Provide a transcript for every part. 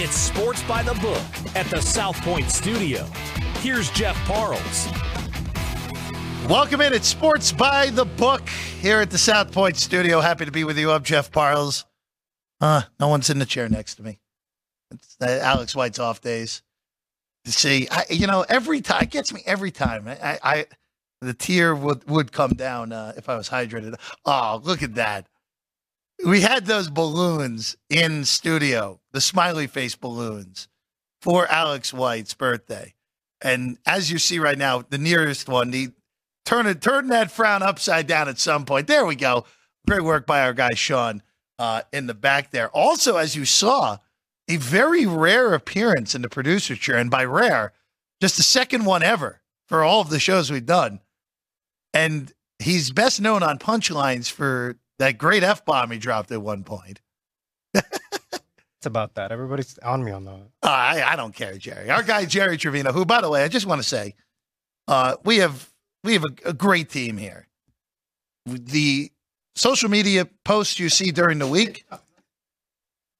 It's Sports by the Book at the South Point Studio. Here's Jeff Parles. Welcome in. It's Sports by the Book here at the South Point Studio. Happy to be with you. I'm Jeff Parles. Uh, no one's in the chair next to me. It's uh, Alex White's off days. See, I, you know, every time it gets me every time. I, I the tear would would come down uh, if I was hydrated. Oh, look at that. We had those balloons in studio, the smiley face balloons for Alex White's birthday. And as you see right now, the nearest one, the turn it turn that frown upside down at some point. There we go. Great work by our guy Sean uh, in the back there. Also, as you saw, a very rare appearance in the producer chair, and by rare, just the second one ever for all of the shows we've done. And he's best known on punchlines for that great F bomb he dropped at one point. It's about that. Everybody's on me on that. Uh, I, I don't care, Jerry. Our guy Jerry Trevino, who, by the way, I just want to say, uh, we have we have a, a great team here. The social media posts you see during the week.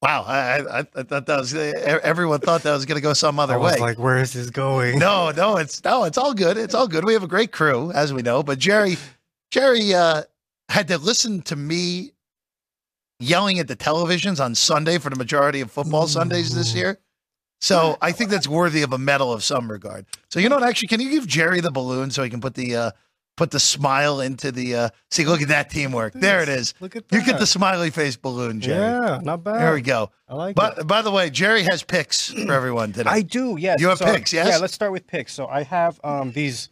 Wow, I, I, I thought that was everyone thought that was going to go some other I was way. like, where is this going? no, no, it's no, it's all good. It's all good. We have a great crew, as we know. But Jerry, Jerry uh, had to listen to me yelling at the televisions on Sunday for the majority of football Sundays this year. So I think that's worthy of a medal of some regard. So you know what? Actually, can you give Jerry the balloon so he can put the uh, put the smile into the? Uh, see, look at that teamwork. There it is. Look at You get the smiley face balloon, Jerry. Yeah, not bad. There we go. I like But it. by the way, Jerry has picks for everyone today. I do, yes. You have So, picks, yes? Yeah, let's start with picks. So I have um, these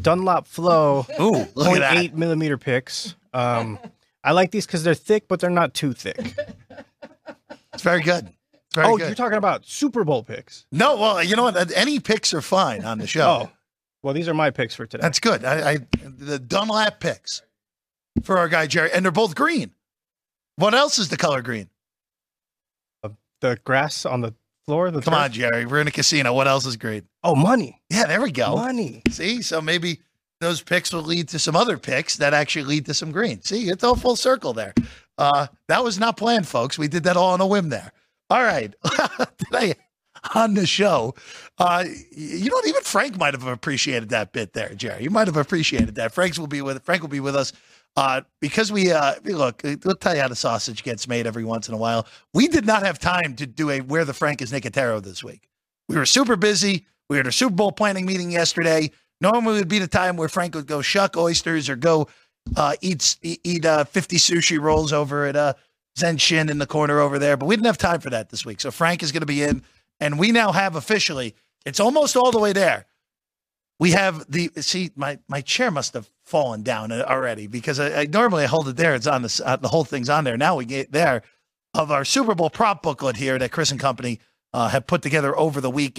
Dunlop Flow Ooh, look at that. 0.8 millimeter picks. Um, I like these because they're thick, but they're not too thick. It's very good. It's very oh, good. you're talking about Super Bowl picks. no, well, you know what? Any picks are fine on the show. Oh, well, these are my picks for today. That's good. I, I the Dunlop picks for our guy Jerry, and they're both green. What else is the color green? the grass on the floor. The Come turf? on, Jerry. We're in a casino. What else is green? Oh, money. Yeah, there we go. Money. See, so maybe those picks will lead to some other picks that actually lead to some green. See, it's all full circle there. Uh, that was not planned, folks. We did that all on a whim there. All right. Today on the show, uh, you know, even Frank might have appreciated that bit there, Jerry. You might have appreciated that. Frank's will be with Frank will be with us uh, because we uh, look. We'll tell you how the sausage gets made every once in a while. We did not have time to do a where the Frank is Nicotero this week. We were super busy. We had a Super Bowl planning meeting yesterday. Normally would be the time where Frank would go shuck oysters or go uh, eat eat uh, 50 sushi rolls over at uh, Zensei in the corner over there. But we didn't have time for that this week. So Frank is going to be in, and we now have officially. It's almost all the way there. We have the see my my chair must have fallen down already because I, I normally I hold it there. It's on the uh, the whole thing's on there. Now we get there of our Super Bowl prop booklet here that Chris and company uh, have put together over the week.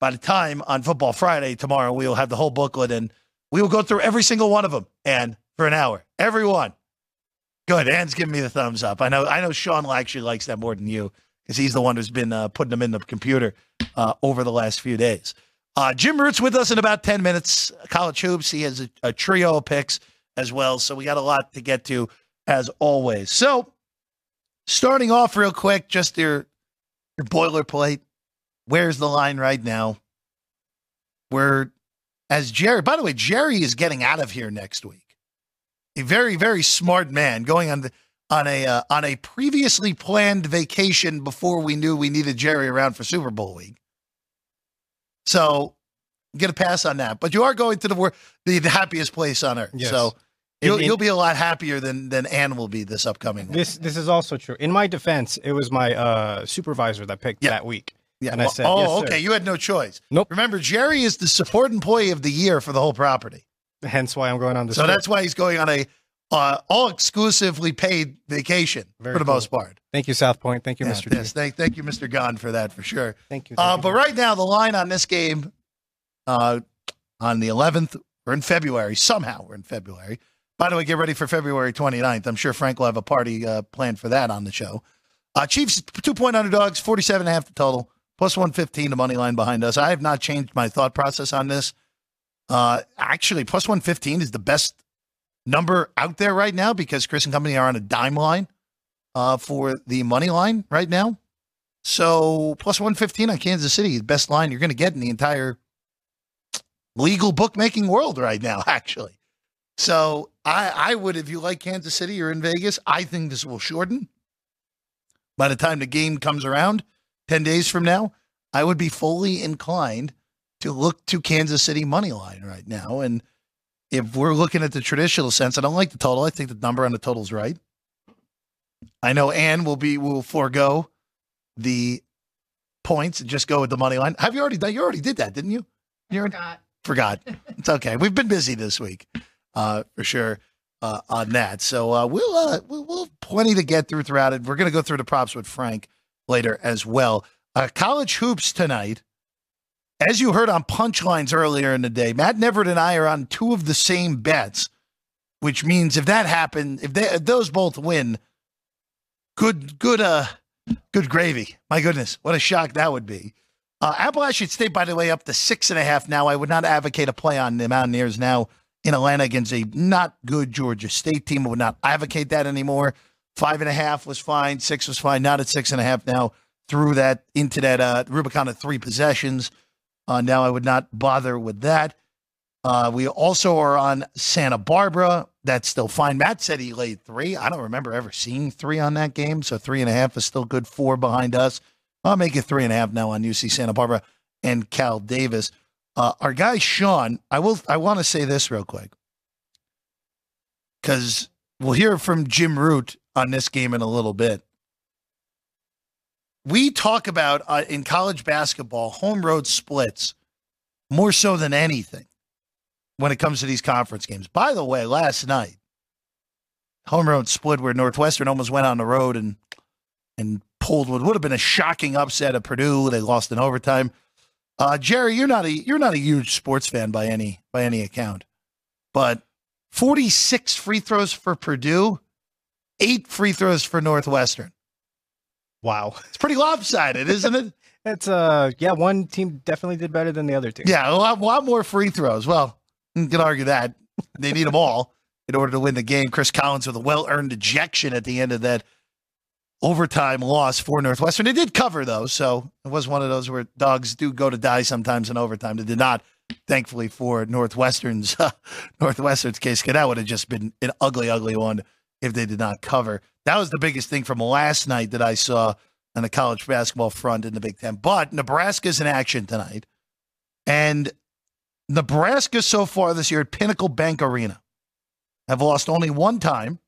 By the time on Football Friday tomorrow, we will have the whole booklet and we will go through every single one of them and for an hour, Everyone. Good. Ann's giving me the thumbs up. I know. I know. Sean actually likes that more than you because he's the one who's been uh, putting them in the computer uh, over the last few days. Uh, Jim Root's with us in about ten minutes. College hoops. He has a, a trio of picks as well, so we got a lot to get to as always. So, starting off real quick, just your your boilerplate. Where's the line right now? We're as Jerry. By the way, Jerry is getting out of here next week. A very very smart man going on the on a uh, on a previously planned vacation before we knew we needed Jerry around for Super Bowl week. So get a pass on that. But you are going to the wor- the, the happiest place on earth. Yes. So you'll In- in- you'll be a lot happier than than Ann will be this upcoming week. This this is also true. In my defense, it was my uh, supervisor that picked Yeah. that week. Yeah. And I said, oh, "Yes, sir." okay. You had no choice. Nope. Remember, Jerry is the support employee of the year for the whole property. Hence why I'm going on this. So trip. that's why he's going on a uh, all exclusively paid vacation Very for the cool. most part. Thank you, South Point. Thank you, Yeah, Mr. D. yes, thank, thank you, Mr. Gaughan, for that for sure. Thank you. Uh, thank but right now, the line on this game uh, on the 11th, we're in February. Somehow we're in February. By the way, get ready for February 29th. I'm sure Frank will have a party uh, planned for that on the show. Uh, Chiefs, two point underdogs, 47 and a half the total, plus 115 the money line behind us. I have not changed my thought process on this. Uh, actually, plus 115 is the best number out there right now because Chris and company are on a dime line uh, for the money line right now. So plus 115 on Kansas City, the best line you're going to get in the entire legal bookmaking world right now, actually. So I, I would, if you like Kansas City or in Vegas, I think this will shorten. By the time the game comes around 10 days from now, I would be fully inclined to look to Kansas City money line right now. And if we're looking at the traditional sense, I don't like the total. I think the number on the total is right. I know Ann will be will forego the points and just go with the money line. Have you already done? You already did that, didn't you? You Forgot. forgot. It's okay. We've been busy this week, uh, for sure, uh, on that. So uh, we'll, uh, we'll we'll have plenty to get through throughout it. We're going to go through the props with Frank later as well. Uh, college hoops tonight. As you heard on punchlines earlier in the day, Matt Neverett and I are on two of the same bets, which means if that happened, if, they, if those both win, good good uh good gravy. My goodness, what a shock that would be. Uh, Appalachian State, by the way, up to six and a half now. I would not advocate a play on the Mountaineers now in Atlanta against a not good Georgia State team. I would not advocate that anymore. Five and a half was fine. Six was fine. Not at six and a half now. Threw that into that uh, Rubicon of three possessions. Uh, now I would not bother with that. Uh, we also are on Santa Barbara. That's still fine. Matt said he laid three. I don't remember ever seeing three on that game. So three and a half is still good. Four behind us. I'll make it three and a half now on UC Santa Barbara and Cal Davis. Uh, our guy Sean, I will. I want to say this real quick because we'll hear from Jim Root on this game in a little bit. We talk about uh, in college basketball home road splits more so than anything when it comes to these conference games. By the way, last night, home road split where Northwestern almost went on the road and and pulled what would have been a shocking upset of Purdue. They lost in overtime. Uh, Jerry, you're not a you're not a huge sports fan by any by any account, but 46 free throws for Purdue, eight free throws for Northwestern. Wow. It's pretty lopsided, isn't it? It's uh yeah, one team definitely did better than the other team. Yeah, a lot, lot more free throws. Well, you can argue that they need them all in order to win the game. Chris Collins with a well earned ejection at the end of that overtime loss for Northwestern. They did cover though, so it was one of those where dogs do go to die sometimes in overtime. They did not, thankfully for Northwestern's uh, Northwestern's case. That would have just been an ugly, ugly one if they did not cover. That was the biggest thing from last night that I saw on the college basketball front in the Big Ten. But Nebraska's in action tonight, and Nebraska so far this year at Pinnacle Bank Arena have lost only one time.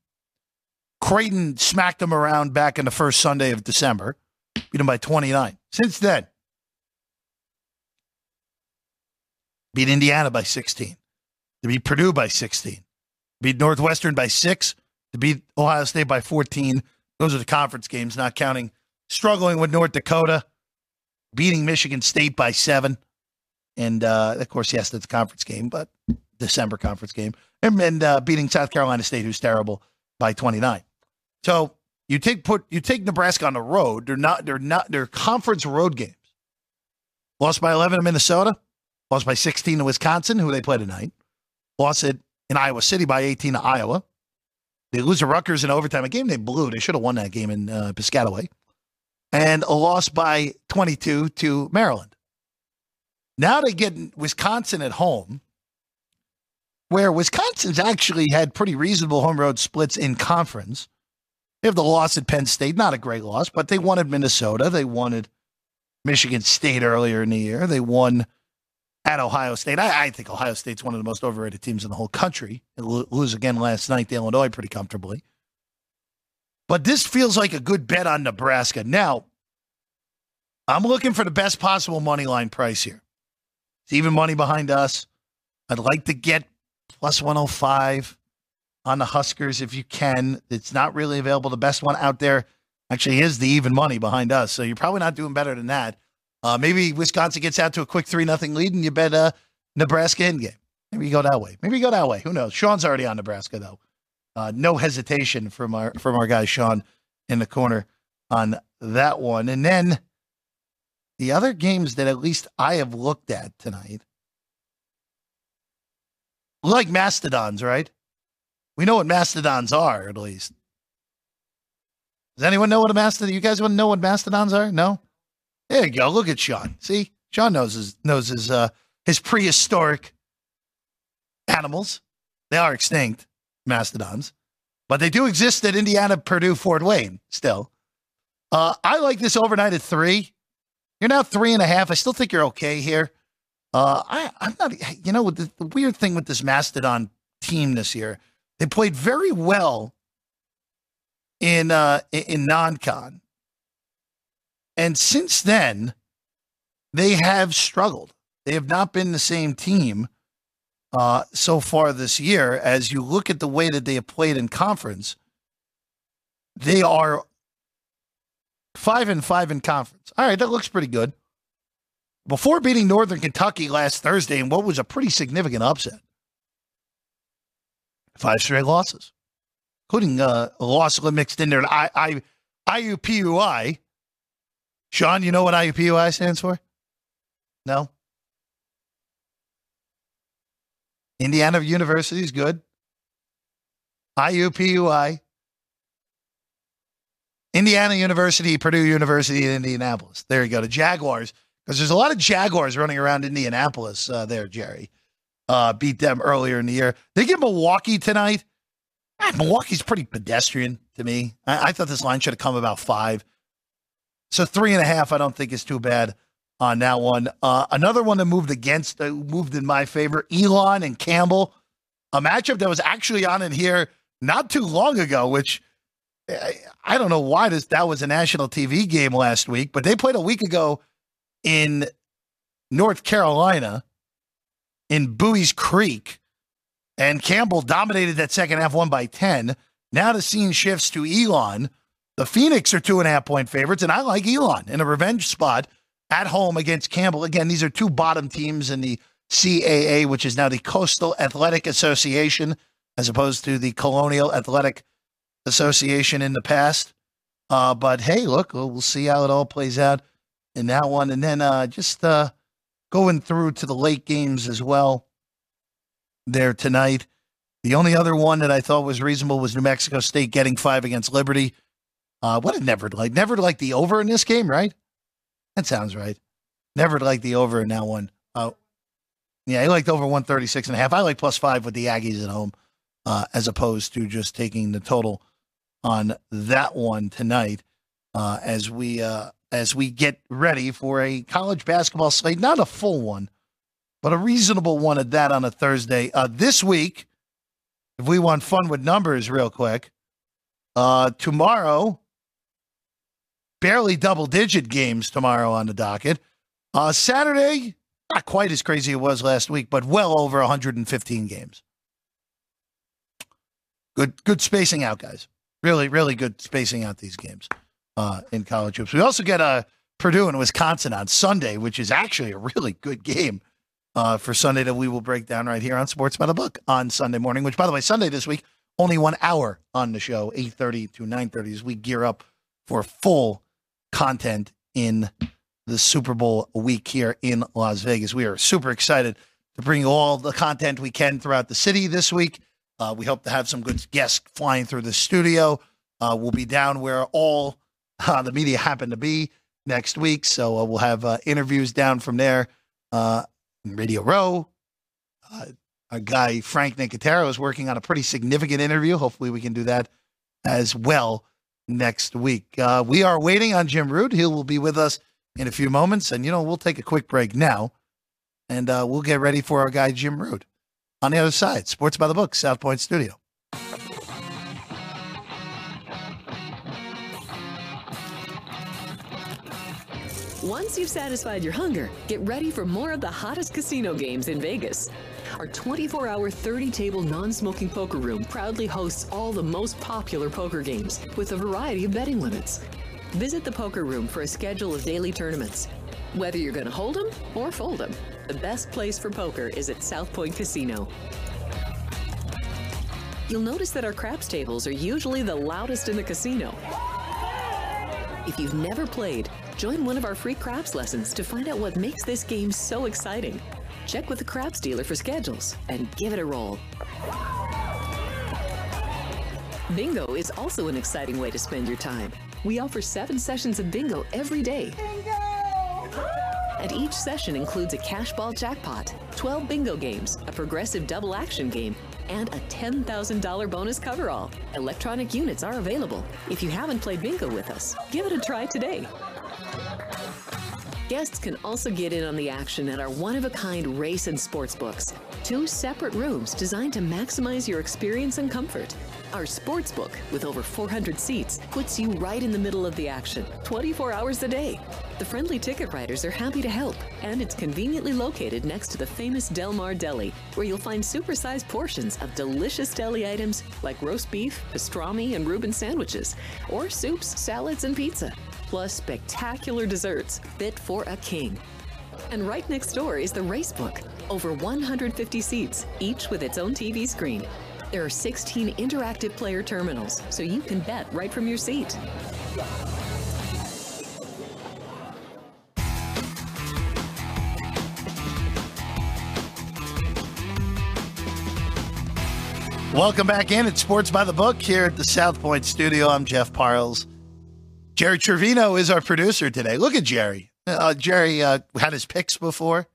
Creighton smacked them around back in the first Sunday of December, beat them by 29. Since then, beat Indiana by 16, to beat Purdue by 16, beat Northwestern by six, to beat Ohio State by 14. Those are the conference games, not counting struggling with North Dakota, beating Michigan State by seven. And uh, of course, yes, that's a conference game, but December conference game, and, and uh, beating South Carolina State, who's terrible, by 29. So you take put you take Nebraska on the road. They're not they're not they're conference road games. Lost by 11 to Minnesota. Lost by 16 to Wisconsin, who they play tonight. Lost it in Iowa City by 18 to Iowa. They lose to Rutgers in overtime. A game they blew. They should have won that game in uh, Piscataway. And a loss by 22 to Maryland. Now they get Wisconsin at home, where Wisconsin's actually had pretty reasonable home road splits in conference. They have the loss at Penn State, not a great loss, but they wanted Minnesota. They wanted Michigan State earlier in the year. They won at Ohio State. I, I think Ohio State's one of the most overrated teams in the whole country. Lo- lose again last night to Illinois pretty comfortably. But this feels like a good bet on Nebraska. Now, I'm looking for the best possible money line price here. It's even money behind us. I'd like to get plus 105 on the Huskers if you can. It's not really available. The best one out there actually is the even money behind us. So you're probably not doing better than that. Uh, maybe Wisconsin gets out to a quick 3 nothing lead and you bet uh, Nebraska in game. Maybe you go that way. Maybe you go that way. Who knows? Sean's already on Nebraska, though. Uh, no hesitation from our from our guy Sean in the corner on that one. And then the other games that at least I have looked at tonight, like mastodons, right? We know what mastodons are, at least. Does anyone know what a mastodon? You guys want to know what mastodons are? No. There you go. Look at Sean. See, Sean knows his knows his uh, his prehistoric animals. They are extinct, mastodons, but they do exist at Indiana, Purdue, Fort Wayne still. Uh, I like this overnight at three. You're now three and a half. I still think you're okay here. Uh, I, I'm not, you know, the, the weird thing with this Mastodon team this year, they played very well in uh, in non-con, and since then, they have struggled. They have not been the same team uh, so far this year. As you look at the way that they have played in conference, they are five and five in conference. All right, that looks pretty good before beating Northern Kentucky last Thursday in what was a pretty significant upset. Five straight losses, including uh, a loss mixed in there. I, I, IUPUI. Sean, you know what IUPUI stands for? No? Indiana University is good. IUPUI. Indiana University, Purdue University in Indianapolis. There you go. The Jaguars because there's a lot of Jaguars running around Indianapolis uh, there, Jerry. Uh, beat them earlier in the year. They get Milwaukee tonight. Milwaukee's pretty pedestrian to me. I, I thought this line should have come about five. So three and a half, I don't think is too bad on that one. Uh, another one that moved against, uh, moved in my favor, Elon and Campbell, a matchup that was actually on in here not too long ago, which I, I don't know why this that was a national TV game last week, but they played a week ago in North Carolina in Buies Creek, and Campbell dominated that second half, won by 10. Now the scene shifts to Elon. The Phoenix are two and a half point favorites, and I like Elon in a revenge spot at home against Campbell. Again, these are two bottom teams in the CAA, which is now the Coastal Athletic Association, as opposed to the Colonial Athletic Association in the past. Uh, but hey, look, we'll see how it all plays out in that one. And then uh, just uh, going through to the late games as well there tonight. The only other one that I thought was reasonable was New Mexico State getting five against Liberty. Uh, what did Never like? Never like the over in this game, right? That sounds right. Never like the over in that one. Oh, yeah, he liked over 136 and a half. I like plus five with the Aggies at home, uh, as opposed to just taking the total on that one tonight. Uh, as we uh, as we get ready for a college basketball slate, not a full one, but a reasonable one at that on a Thursday. Uh, this week, if we want fun with numbers, real quick, uh, tomorrow, barely double digit games tomorrow on the docket. Uh, Saturday, not quite as crazy as it was last week, but well over 115 games. Good, good spacing out, guys. Really, really good spacing out these games uh, in college hoops. We also get uh, Purdue and Wisconsin on Sunday, which is actually a really good game uh, for Sunday that we will break down right here on Sports the Book on Sunday morning. Which, by the way, Sunday this week only one hour on the show, eight thirty to nine thirty, as we gear up for full content in the Super Bowl week here in Las Vegas. We are super excited to bring all the content we can throughout the city this week. Uh, we hope to have some good guests flying through the studio. Uh, we'll be down where all uh, the media happen to be next week. So uh, we'll have uh, interviews down from there. Uh, Radio Row. Our guy Frank Nicotero is working on a pretty significant interview. Hopefully, we can do that as well next week. Uh, we are waiting on Jim Root. He will be with us in a few moments, and you know we'll take a quick break now, and we'll get ready for our guy Jim Root on the other side. Sports by the Book, South Point Studio. Once you've satisfied your hunger, get ready for more of the hottest casino games in Vegas. Our 24 hour, 30 table non smoking poker room proudly hosts all the most popular poker games with a variety of betting limits. Visit the poker room for a schedule of daily tournaments. Whether you're going to hold them or fold them, the best place for poker is at South Point Casino. You'll notice that our craps tables are usually the loudest in the casino. If you've never played, Join one of our free craps lessons to find out what makes this game so exciting. Check with the craps dealer for schedules and give it a roll. Bingo is also an exciting way to spend your time. We offer seven sessions of bingo every day. Bingo! And each session includes a cash ball jackpot, 12 bingo games, a progressive double action game, and a $10,000 bonus coverall. Electronic units are available. If you haven't played bingo with us, give it a try today. Guests can also get in on the action at our one of a kind race and sports books. Two separate rooms designed to maximize your experience and comfort. Our sports book, with over 400 seats, puts you right in the middle of the action, 24 hours a day. The friendly ticket writers are happy to help, and it's conveniently located next to the famous Del Mar Deli, where you'll find supersized portions of delicious deli items like roast beef, pastrami, and Reuben sandwiches, or soups, salads, and pizza plus spectacular desserts fit for a king. And right next door is the Racebook, over 150 seats, each with its own TV screen. There are 16 interactive player terminals, so you can bet right from your seat. Welcome back in. It's Sports by the Book here at the South Point studio. I'm Jeff Parles. Jerry Trevino is our producer today. Look at Jerry. Uh, Jerry uh, had his picks before.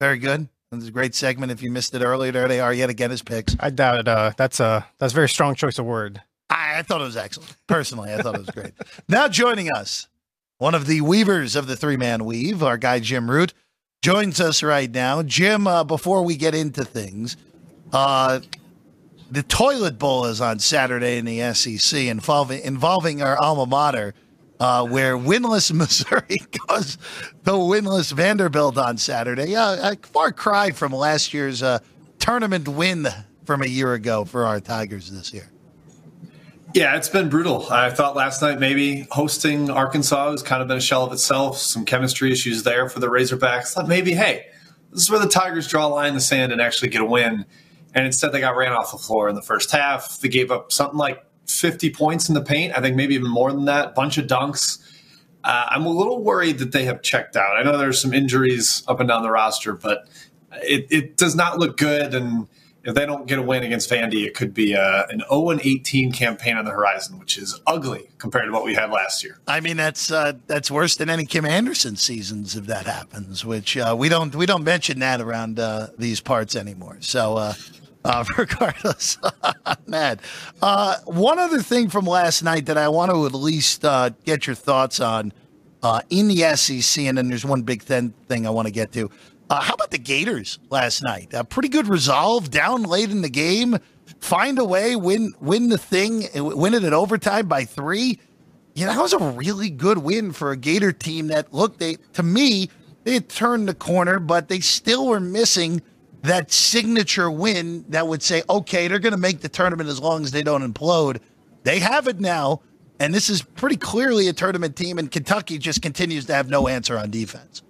Very good. It was a great segment. If you missed it earlier, there they are yet again. His picks. I doubt it. Uh, that's a that's a very strong choice of word. I, I thought it was excellent. Personally, I thought it was great. now joining us, one of the weavers of the three man weave, our guy Jim Root, joins us right now. Jim, uh, before we get into things, uh, the toilet bowl is on Saturday in the SEC involving involving our alma mater, uh, where winless Missouri goes the winless Vanderbilt on Saturday. Yeah, a far cry from last year's uh, tournament win from a year ago for our Tigers this year. Yeah, it's been brutal. I thought last night maybe hosting Arkansas has kind of been a shell of itself. Some chemistry issues there for the Razorbacks. Thought maybe, hey, this is where the Tigers draw a line in the sand and actually get a win and instead they got ran off the floor in the first half. They gave up something like 50 points in the paint. I think maybe even more than that. Bunch of dunks. Uh, I'm a little worried that they have checked out. I know there's some injuries up and down the roster, but it, it does not look good. And if they don't get a win against Vandy, it could be a, uh, an 0 and 18 campaign on the horizon, which is ugly compared to what we had last year. I mean, that's uh, that's worse than any Kim Anderson seasons if that happens. Which uh, we don't we don't mention that around uh, these parts anymore. So uh, regardless, mad. Uh, one other thing from last night that I want to at least uh, get your thoughts on uh, in the SEC, and then there's one big thing I want to get to. Uh, how about the Gators last night? A pretty good resolve, down late in the game, find a way, win win the thing, win it in overtime by three. Yeah, that was a really good win for a Gator team that looked they to me they had turned the corner, but they still were missing that signature win that would say, okay, they're going to make the tournament as long as they don't implode. They have it now, and this is pretty clearly a tournament team, and Kentucky just continues to have no answer on defense.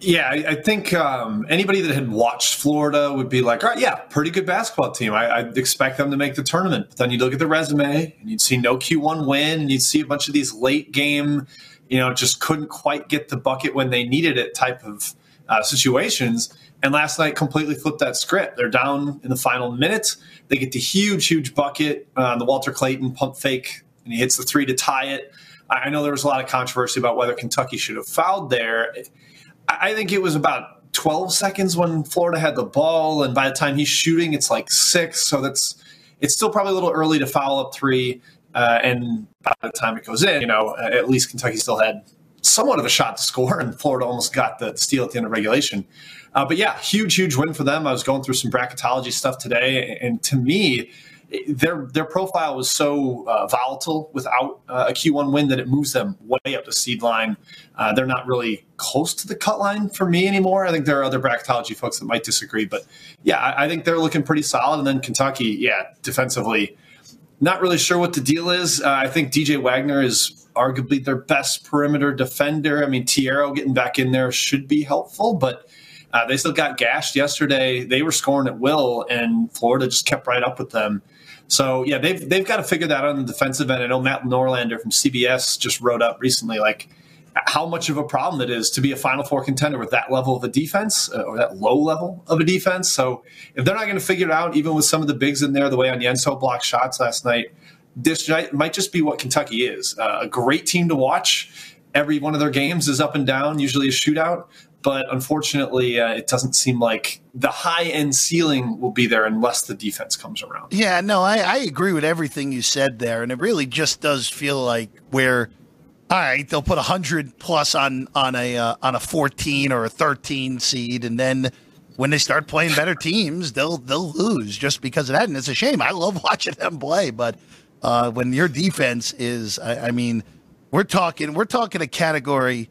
Yeah, I, think um, anybody that had watched Florida would be like, all right, yeah, pretty good basketball team. I, would expect them to make the tournament. But then you look at the resume, and you'd see no Q1 win, and you'd see a bunch of these late game, you know, just couldn't quite get the bucket when they needed it type of uh, situations. And last night completely flipped that script. They're down in the final minutes. They get the huge, huge bucket on uh, the Walter Clayton pump fake, and he hits the three to tie it. I know there was a lot of controversy about whether Kentucky should have fouled there. I think it was about 12 seconds when Florida had the ball, and by the time he's shooting, it's like six. So that's it's still probably a little early to foul up three. Uh, and by the time it goes in, you know, at least Kentucky still had somewhat of a shot to score, and Florida almost got the steal at the end of regulation. Uh, but yeah, huge, huge win for them. I was going through some bracketology stuff today, and to me, their their profile was so uh, volatile without uh, a Q1 win that it moves them way up the seed line. Uh, they're not really close to the cut line for me anymore. I think there are other bracketology folks that might disagree, but yeah, I, I think they're looking pretty solid. And then Kentucky, yeah, defensively, not really sure what the deal is. Uh, I think DJ Wagner is arguably their best perimeter defender. I mean, Thiero getting back in there should be helpful, but uh, they still got gashed yesterday. They were scoring at will, and Florida just kept right up with them. So yeah, they've they've got to figure that out on the defensive end. I know Matt Norlander from CBS just wrote up recently like how much of a problem it is to be a Final Four contender with that level of a defense uh, or that low level of a defense. So if they're not going to figure it out, even with some of the bigs in there, the way on Onyenso blocked shots last night, this might just be what Kentucky is uh, a great team to watch. Every one of their games is up and down, usually a shootout. But unfortunately, uh, it doesn't seem like the high end ceiling will be there unless the defense comes around. Yeah, no, I, I agree with everything you said there. And it really just does feel like where all right, they'll put hundred plus on on a uh, on a fourteen or a thirteen seed, and then when they start playing better teams, they'll they'll lose just because of that, and it's a shame. I love watching them play, but uh, when your defense is, I, I, mean, we're talking we're talking a category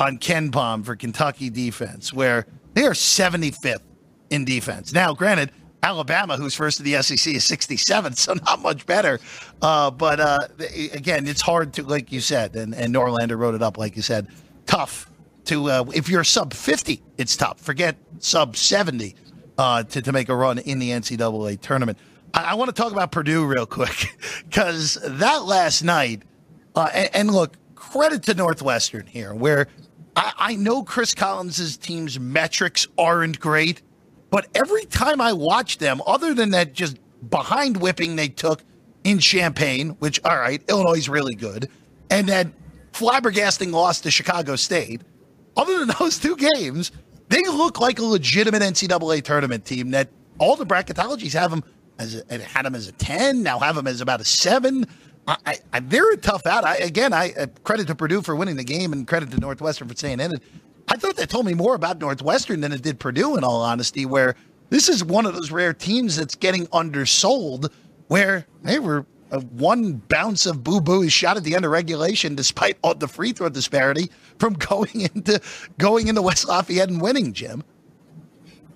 on KenPom for Kentucky defense where they are 75th in defense. Now, granted, Alabama, who's first in the SEC, is 67th, so not much better. Uh, but uh, again, it's hard to, like you said, and, and Norlander wrote it up, like you said, tough to, uh, if you're sub 50, it's tough. Forget sub 70 uh, to, to make a run in the NCAA tournament. I, I want to talk about Purdue real quick because that last night, uh, and, and, look, credit to Northwestern here, where I, I know Chris Collins' team's metrics aren't great, but every time I watch them, other than that just behind whipping they took in Champaign, which, all right, Illinois is really good, and that flabbergasting loss to Chicago State, other than those two games, they look like a legitimate NCAA tournament team that all the bracketologies have them as a, had them as a 10, now have them as about a 7. I, I, they're a tough out. I, again, I uh, credit to Purdue for winning the game and credit to Northwestern for staying in it. I thought that told me more about Northwestern than it did Purdue, in all honesty, where this is one of those rare teams that's getting undersold, where they were one bounce of Boo Buie shot at the end of regulation, despite all the free throw disparity from going into going into West Lafayette and winning, Jim.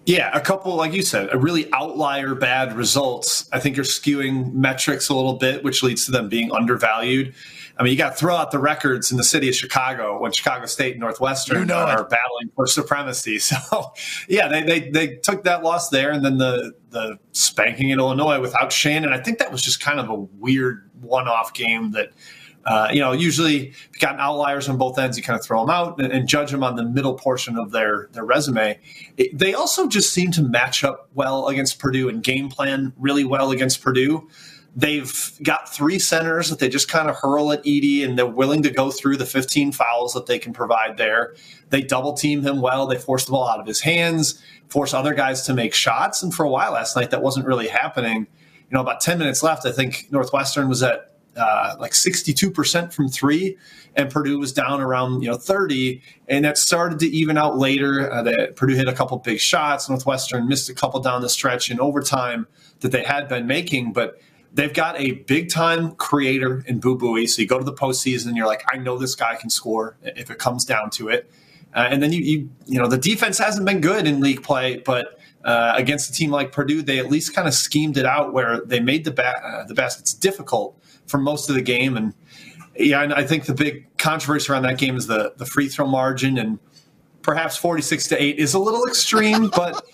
Yeah, a couple, like you said, a really outlier bad results. I think you're skewing metrics a little bit, which leads to them being undervalued. I mean, you got to throw out the records in the city of Chicago when Chicago State and Northwestern you know are it. battling for supremacy. So, yeah, they, they they took that loss there, and then the the spanking in Illinois without Shannon. I think that was just kind of a weird one off game that. Uh, you know, usually if you got outliers on both ends, you kind of throw them out and, and judge them on the middle portion of their their resume. It, they also just seem to match up well against Purdue and game plan really well against Purdue. They've got three centers that they just kind of hurl at Edey, and they're willing to go through the 15 fouls that they can provide there. They double team him well. They force the ball out of his hands, force other guys to make shots. And for a while last night, that wasn't really happening. You know, about 10 minutes left, I think Northwestern was at uh, like 62% from three, and Purdue was down around you know 30, and that started to even out later. Uh, that Purdue hit a couple big shots, Northwestern missed a couple down the stretch in overtime that they had been making, but they've got a big time creator in Boo Buie. So you go to the postseason and you're like, I know this guy can score if it comes down to it. Uh, and then you, you, you know, the defense hasn't been good in league play, but uh, against a team like Purdue, they at least kind of schemed it out where they made the ba- uh, the baskets difficult for most of the game. And yeah, and I think the big controversy around that game is the the free throw margin and perhaps 46 to 8 is a little extreme, but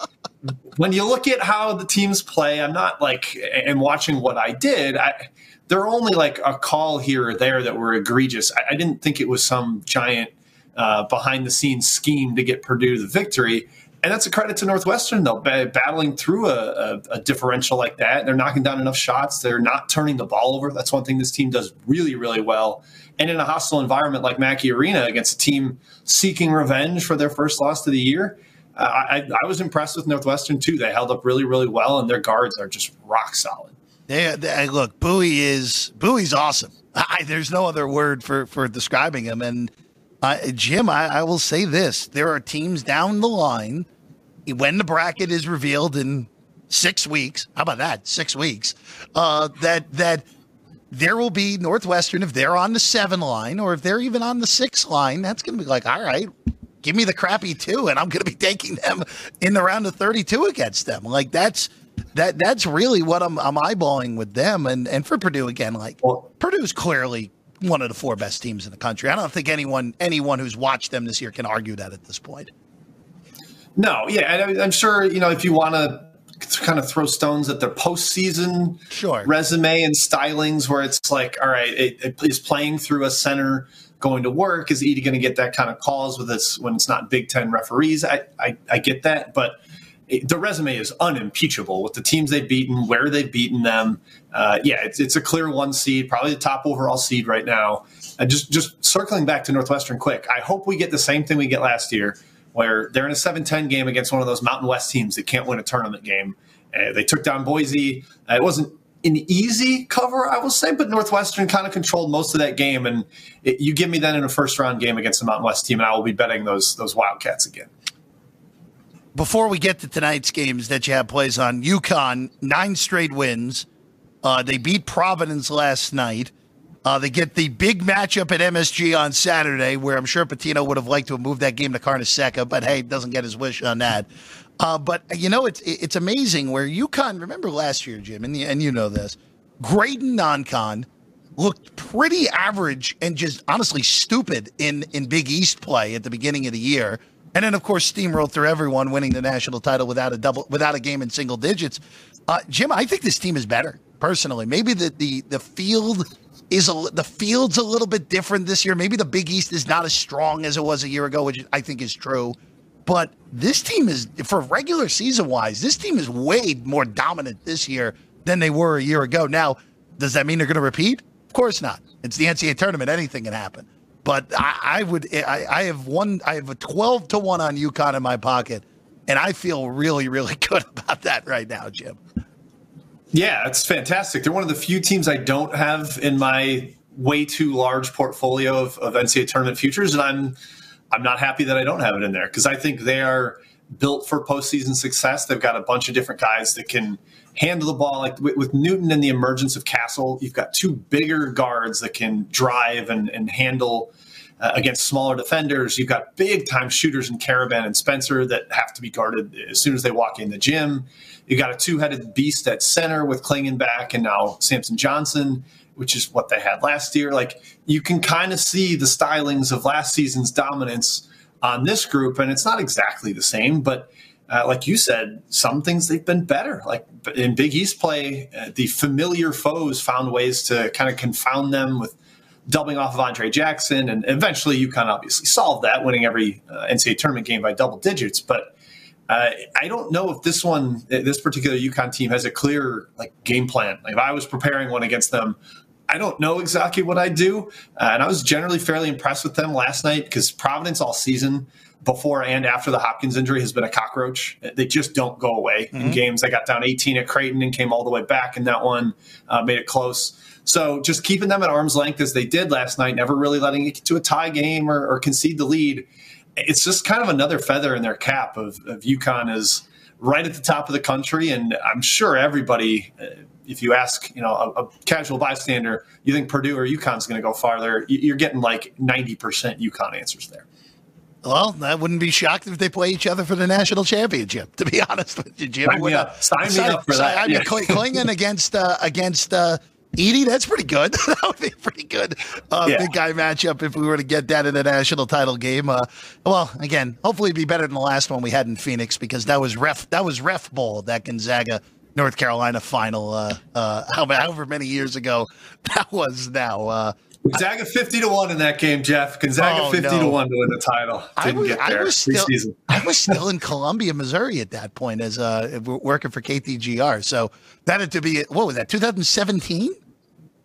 when you look at how the teams play, I'm not like, and watching what I did, I, there are only like a call here or there that were egregious. I, I didn't think it was some giant uh, behind the scenes scheme to get Purdue the victory. And that's a credit to Northwestern, though, battling through a, a, a, differential like that. They're knocking down enough shots. They're not turning the ball over. That's one thing this team does really, really well. And in a hostile environment like Mackey Arena against a team seeking revenge for their first loss of the year, uh, I, I, was impressed with Northwestern too. They held up really, really well, and their guards are just rock solid. They, they look, Buie is Buie's awesome. I, there's no other word for for describing him. And uh, Jim, I, I will say this: there are teams down the line when the bracket is revealed in six weeks. How about that? Six weeks. Uh, that that there will be Northwestern if they're on the seven line or if they're even on the six line. That's going to be like, all right, give me the crappy two, and I'm going to be taking them in the round of 32 against them. Like that's that that's really what I'm I'm eyeballing with them. And and for Purdue again, like well, Purdue's clearly one of the four best teams in the country. I don't think anyone anyone who's watched them this year can argue that at this point. No, yeah, and I'm sure you know if you want to kind of throw stones at their postseason sure. resume and stylings, where it's like, all right, it, it is playing through a center going to work? Is Edey going to get that kind of calls with this when it's not Big Ten referees? I, I, I get that, but the resume is unimpeachable with the teams they've beaten, where they've beaten them. Uh, yeah, it's, it's a clear one seed, probably the top overall seed right now. And just just circling back to Northwestern quick, I hope we get the same thing we get last year, where they're in a 7-10 game against one of those Mountain West teams that can't win a tournament game. Uh, they took down Boise. Uh, it wasn't an easy cover, I will say, but Northwestern kind of controlled most of that game. And it, you give me that in a first round game against the Mountain West team, and I will be betting those those Wildcats again. Before we get to tonight's games that you have plays on, UConn nine straight wins. Uh, they beat Providence last night. Uh, they get the big matchup at MSG on Saturday, where I'm sure Pitino would have liked to have moved that game to Carnesecca, but hey, doesn't get his wish on that. Uh, but you know, it's it's amazing where UConn. Remember last year, Jim, and, and you know this. Graydon non-con looked pretty average and just honestly stupid in in Big East play at the beginning of the year, and then of course steamrolled through everyone, winning the national title without a double without a game in single digits. Uh, Jim, I think this team is better personally. Maybe the the the field is a, the field's a little bit different this year. Maybe the Big East is not as strong as it was a year ago, which I think is true. But this team is, for regular season wise, this team is way more dominant this year than they were a year ago. Now, does that mean they're going to repeat? Of course not. It's the NCAA tournament; anything can happen. But I, I would, I, I have one, I have a twelve to one on UConn in my pocket, and I feel really, really good about that right now, Jim. Yeah, it's fantastic. They're one of the few teams I don't have in my way too large portfolio of, of NCAA tournament futures, and I'm I'm not happy that I don't have it in there because I think they are built for postseason success. They've got a bunch of different guys that can handle the ball. Like with, with Newton and the emergence of Castle, you've got two bigger guards that can drive and, and handle uh, against smaller defenders. You've got big time shooters in Karaban and Spencer that have to be guarded as soon as they walk in the gym. You've got a two headed beast at center with Clingan and now Samson Johnson which is what they had last year. Like you can kind of see the stylings of last season's dominance on this group, and it's not exactly the same, but. Uh, like you said, some things they've been better. Like in Big East play, uh, the familiar foes found ways to kind of confound them with doubling off of Andre Jackson, and eventually of obviously solved that, winning every uh, NCAA tournament game by double digits. But uh, I don't know if this one, this particular UConn team, has a clear like game plan. Like if I was preparing one against them, I don't know exactly what I'd do. Uh, and I was generally fairly impressed with them last night because Providence all season before and after the Hopkins injury has been a cockroach. They just don't go away mm-hmm. in games. They got down 18 at Creighton and came all the way back in that one, uh, made it close. So just keeping them at arm's length as they did last night, never really letting it get to a tie game or, or concede the lead. It's just kind of another feather in their cap of, of UConn is right at the top of the country. And I'm sure everybody uh, if you ask, you know, a, a casual bystander, you think Purdue or UConn's going to go farther, you're getting like 90% UConn answers there. Well, I wouldn't be shocked if they play each other for the national championship. To be honest with you, Jim. Sign me up. Sign me up for that. I mean, yeah. Clingan against uh, against uh, Edey, that's pretty good. that would be a pretty good uh, yeah. big guy matchup if we were to get that in a national title game. Uh, well, again, hopefully it'd be better than the last one we had in Phoenix because that was ref that was ref bowl that Gonzaga North Carolina final, uh, uh, however many years ago that was now. Gonzaga fifty to one in that game, Jeff. Gonzaga oh, fifty no. to one to win the title. Didn't I was, get there. I was still, I was still in Columbia, Missouri at that point, as uh, working for KTGR. So that had to be what was that? Two thousand seventeen.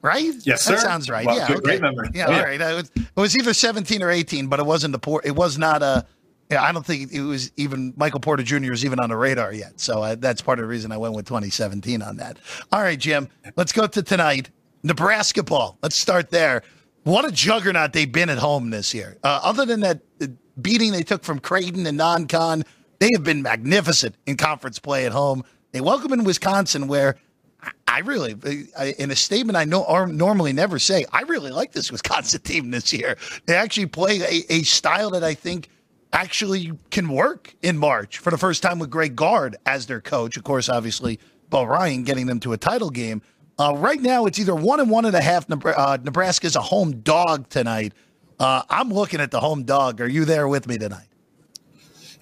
Right? Yes, sir. That sounds right. Well, yeah, good, okay. great memory. Yeah, oh, yeah. all right. It was, it was either 17 or 18, but it wasn't the poor. It was not a yeah, I don't think it was even Michael Porter Jr. was even on the radar yet. So uh, that's part of the reason I went with 2017 on that. All right, Jim, let's go to tonight. Nebraska ball. Let's start there. What a juggernaut they've been at home this year. Uh, other than that beating they took from Creighton and non-con, they have been magnificent in conference play at home. They welcome in Wisconsin, where I really, in a statement I know or normally never say, I really like this Wisconsin team this year. They actually play a, a style that I think actually can work in March for the first time with Greg Gard as their coach. Of course, obviously, Bo Ryan getting them to a title game. Uh, right now, it's either one and one and a half. Uh, Nebraska's a home dog tonight. Uh, I'm looking at the home dog. Are you there with me tonight?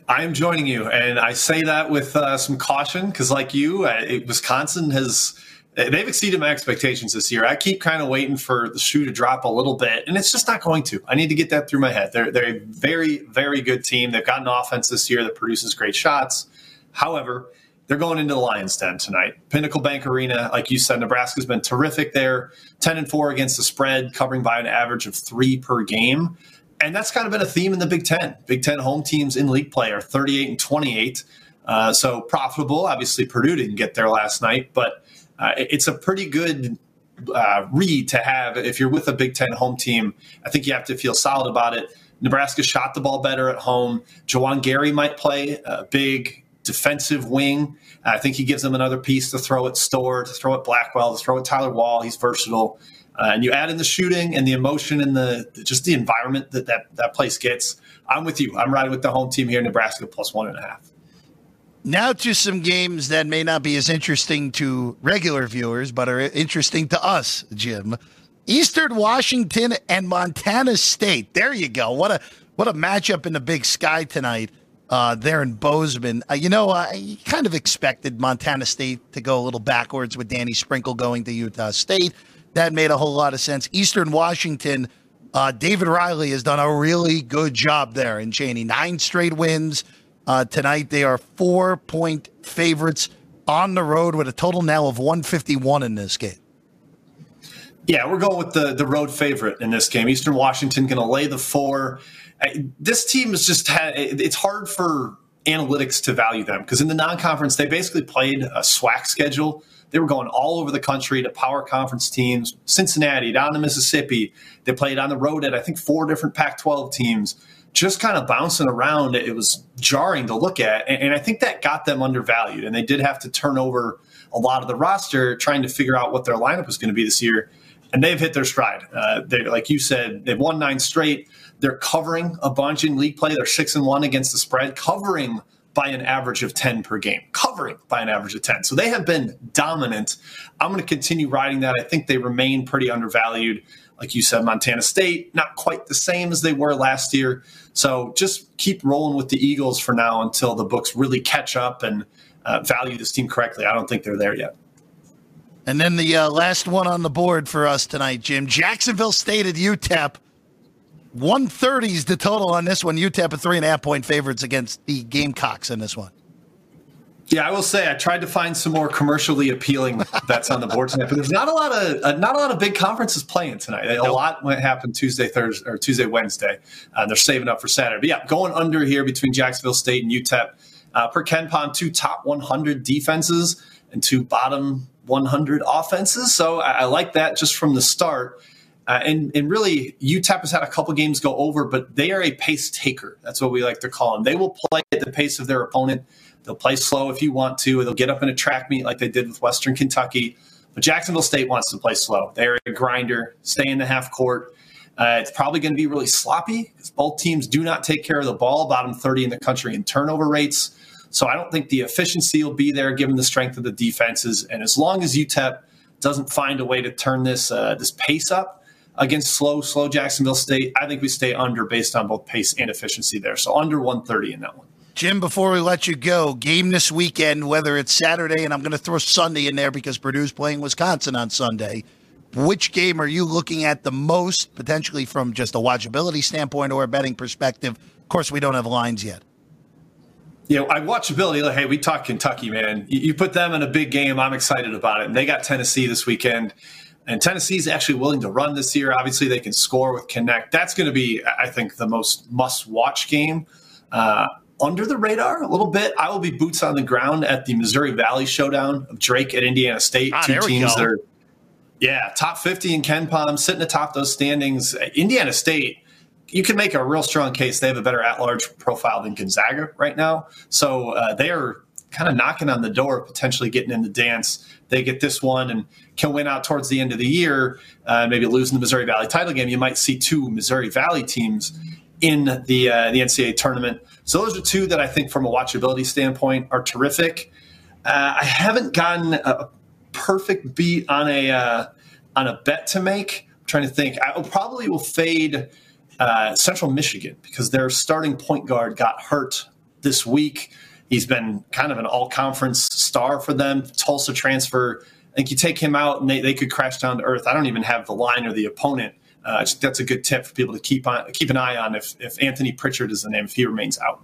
I am joining you, and I say that with uh, some caution because, like you, uh, Wisconsin has they've exceeded my expectations this year. I keep kind of waiting for the shoe to drop a little bit, and it's just not going to. I need to get that through my head. They're, they're a very, very good team. They've got an offense this year that produces great shots. However, they're going into the Lions Den tonight. Pinnacle Bank Arena, like you said, Nebraska's been terrific there. 10 and 4 against the spread, covering by an average of three per game. And that's kind of been a theme in the Big Ten. Big Ten home teams in league play are 38 and 28. Uh, so profitable. Obviously, Purdue didn't get there last night, but uh, it's a pretty good uh, read to have if you're with a Big Ten home team. I think you have to feel solid about it. Nebraska shot the ball better at home. Juwan Gary might play a big defensive wing. I think he gives them another piece to throw at Storr, to throw at Blackwell, to throw at Tyler Wahl. He's versatile. Uh, and you add in the shooting and the emotion and the just the environment that, that that place gets. I'm with you. I'm riding with the home team here, Nebraska plus one and a half. Now to some games that may not be as interesting to regular viewers, but are interesting to us, Jim. Eastern Washington and Montana State. There you go. What a what a matchup in the Big Sky tonight. Uh, there in Bozeman. Uh, you know, I kind of expected Montana State to go a little backwards with Danny Sprinkle going to Utah State. That made a whole lot of sense. Eastern Washington, uh, David Riley has done a really good job there in Cheney. Nine straight wins. Uh, tonight, they are four point favorites on the road with a total now of 151 in this game. Yeah, we're going with the, the road favorite in this game. Eastern Washington going to lay the four. This team is just had, it's hard for analytics to value them because in the non conference, they basically played a SWAC schedule. They were going all over the country to power conference teams, Cincinnati, down to Mississippi. They played on the road at, I think, four different Pac 12 teams just kind of bouncing around. It was jarring to look at. And, and, I think that got them undervalued. And they did have to turn over a lot of the roster trying to figure out what their lineup was going to be this year. And they've hit their stride. Uh, they, like you said, they've won nine straight. They're covering a bunch in league play. They're six and one against the spread, covering by an average of 10 per game, covering by an average of 10. So they have been dominant. I'm going to continue riding that. I think they remain pretty undervalued like you said, Montana State, not quite the same as they were last year. So just keep rolling with the Eagles for now until the books really catch up and uh, value this team correctly. I don't think they're there yet. And then the uh, last one on the board for us tonight, Jim Jacksonville State at UTEP. 130 is the total on this one. UTEP a three and a half point favorites against the Gamecocks in this one. Yeah, I will say I tried to find some more commercially appealing bets on the board tonight, but there's not a lot of uh, not a lot of big conferences playing tonight. A nope. lot went happen Tuesday, Thursday, or Tuesday, Wednesday. Uh, they're saving up for Saturday. But yeah, going under here between Jacksonville State and UTEP. Uh, per KenPom, two top 100 defenses and two bottom 100 offenses. So I, I like that just from the start. Uh, and, and really, UTEP has had a couple games go over, but they are a pace taker. That's what we like to call them. They will play at the pace of their opponent. They'll play slow if you want to. They'll get up in a track meet like they did with Western Kentucky. But Jacksonville State wants to play slow. They're a grinder, stay in the half court. Uh, it's probably going to be really sloppy because both teams do not take care of the ball, bottom 30 in the country in turnover rates. So I don't think the efficiency will be there given the strength of the defenses. And as long as UTEP doesn't find a way to turn this uh, this pace up against slow, slow Jacksonville State, I think we stay under based on both pace and efficiency there. So under 130 in that one. Jim, before we let you go, game this weekend, whether it's Saturday, and I'm going to throw Sunday in there because Purdue's playing Wisconsin on Sunday. Which game are you looking at the most, potentially from just a watchability standpoint or a betting perspective? Of course, we don't have lines yet. Yeah, I watchability. Like, hey, we talk Kentucky, man. You, you put them in a big game. I'm excited about it. And they got Tennessee this weekend. And Tennessee's actually willing to run this year. Obviously, they can score with Knecht. That's going to be, I think, the most must watch game. Uh, under the radar a little bit. I will be boots on the ground at the Missouri Valley Showdown of Drake at Indiana State. Ah, Two teams that are, yeah, top 50 in KenPom, sitting atop those standings. Indiana State, you can make a real strong case. They have a better at large profile than Gonzaga right now. So uh, they are kind of knocking on the door, potentially getting in the dance. They get this one and can win out towards the end of the year, uh, maybe losing the Missouri Valley title game. You might see two Missouri Valley teams in the uh, the NCAA tournament. So those are two that I think, from a watchability standpoint, are terrific. Uh, I haven't gotten a perfect beat on a uh, on a bet to make. I'm trying to think. I probably will fade uh, Central Michigan because their starting point guard got hurt this week. He's been kind of an all conference star for them. Tulsa transfer. I think you take him out and they, they could crash down to earth. I don't even have the line or the opponent uh, that's a good tip for people to keep on keep an eye on if, if Anthony Pritchard is the name if he remains out.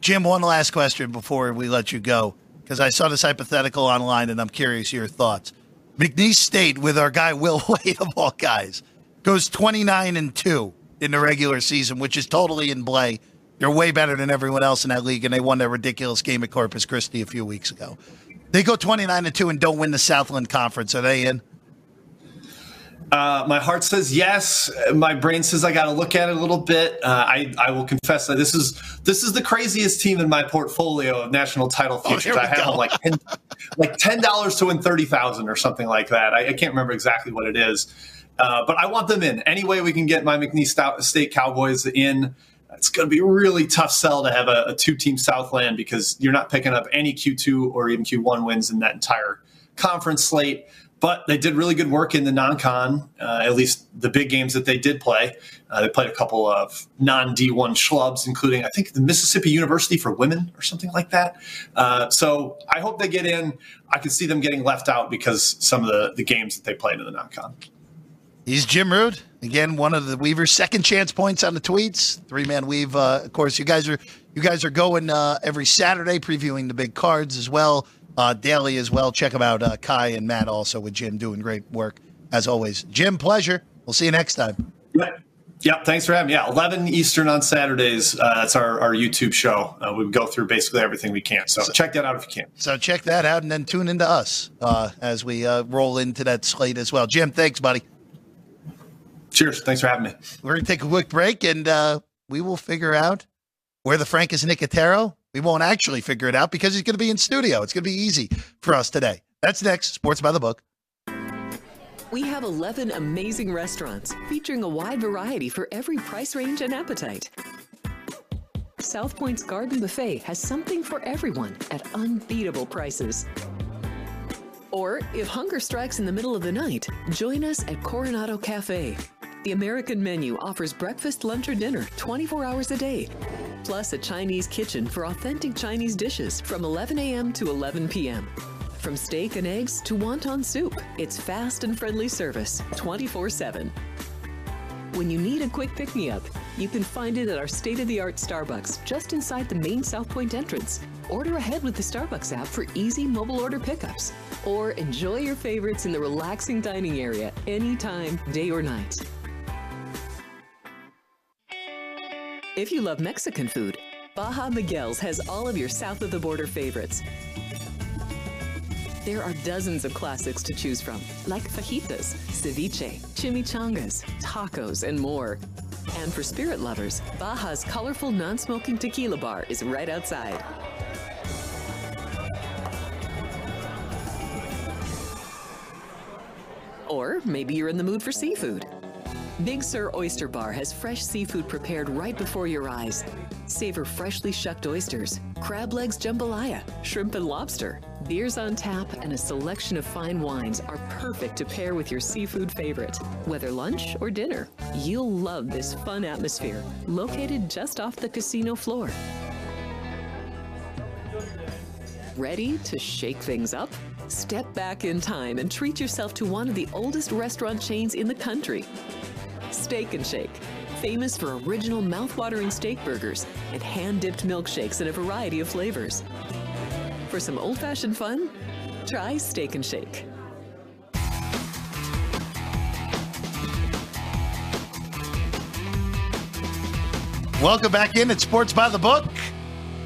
Jim, one last question before we let you go, because I saw this hypothetical online and I'm curious your thoughts. McNeese State, with our guy Will Wade of all guys, goes 29 and 2 in the regular season, which is totally in play. They're way better than everyone else in that league, and they won that ridiculous game at Corpus Christi a few weeks ago. They go 29 and 2 and don't win the Southland Conference. Are they in? Uh, my heart says yes. My brain says I got to look at it a little bit. Uh, I, I will confess that this is this is the craziest team in my portfolio of national title Oh, futures. we I have like 10, like ten dollars to win thirty thousand or something like that. I, I can't remember exactly what it is, uh, but I want them in any way we can get my McNeese State Cowboys in. It's going to be a really tough sell to have a, a two-team Southland because you're not picking up any Q2 or even Q1 wins in that entire conference slate. But they did really good work in the non-con, uh, at least the big games that they did play. Uh, they played a couple of non-D1 schlubs, including I think the Mississippi University for women or something like that. Uh, so I hope they get in. I could see them getting left out because some of the, the games that they played in the non-con. He's Jim Root. Again, one of the Weaver's second chance points on the tweets. Three man weave. Uh, of course, you guys are you guys are going uh, every Saturday previewing the big cards as well, uh, daily as well. Check them out, uh, Kai and Matt also with Jim doing great work as always. Jim, pleasure. We'll see you next time. Yep. Yep. Thanks for having me. Yeah. 11 Eastern on Saturdays. Uh, that's our, our YouTube show. Uh, we go through basically everything we can. So check that out if you can. So check that out and then tune into us uh, as we uh, roll into that slate as well. Jim, thanks, buddy. Cheers. Thanks for having me. We're going to take a quick break and uh, we will figure out where the Frank is Nicotero. We won't actually figure it out because he's going to be in studio. It's going to be easy for us today. That's next. Sports by the book. We have 11 amazing restaurants featuring a wide variety for every price range and appetite. South Point's Garden Buffet has something for everyone at unbeatable prices. Or if hunger strikes in the middle of the night, join us at Coronado Cafe. The American menu offers breakfast, lunch, or dinner 24 hours a day, plus a Chinese kitchen for authentic Chinese dishes from 11 a.m. to 11 p.m. From steak and eggs to wonton soup, it's fast and friendly service 24 7. When you need a quick pick me up, you can find it at our state of the art Starbucks just inside the main South Point entrance. Order ahead with the Starbucks app for easy mobile order pickups. Or enjoy your favorites in the relaxing dining area anytime, day or night. If you love Mexican food, Baja Miguel's has all of your south of the border favorites. There are dozens of classics to choose from, like fajitas, ceviche, chimichangas, tacos, and more. And for spirit lovers, Baja's colorful non smoking tequila bar is right outside. Or maybe you're in the mood for seafood. Big Sur Oyster Bar has fresh seafood prepared right before your eyes. Savor freshly shucked oysters, crab legs jambalaya, shrimp and lobster. Beers on tap and a selection of fine wines are perfect to pair with your seafood favorite. Whether lunch or dinner, you'll love this fun atmosphere, located just off the casino floor. Ready to shake things up? Step back in time and treat yourself to one of the oldest restaurant chains in the country. Steak and Shake, famous for original mouth-watering steak burgers and hand-dipped milkshakes in a variety of flavors. For some old-fashioned fun, try Steak and Shake. Welcome back in at Sports by the Book.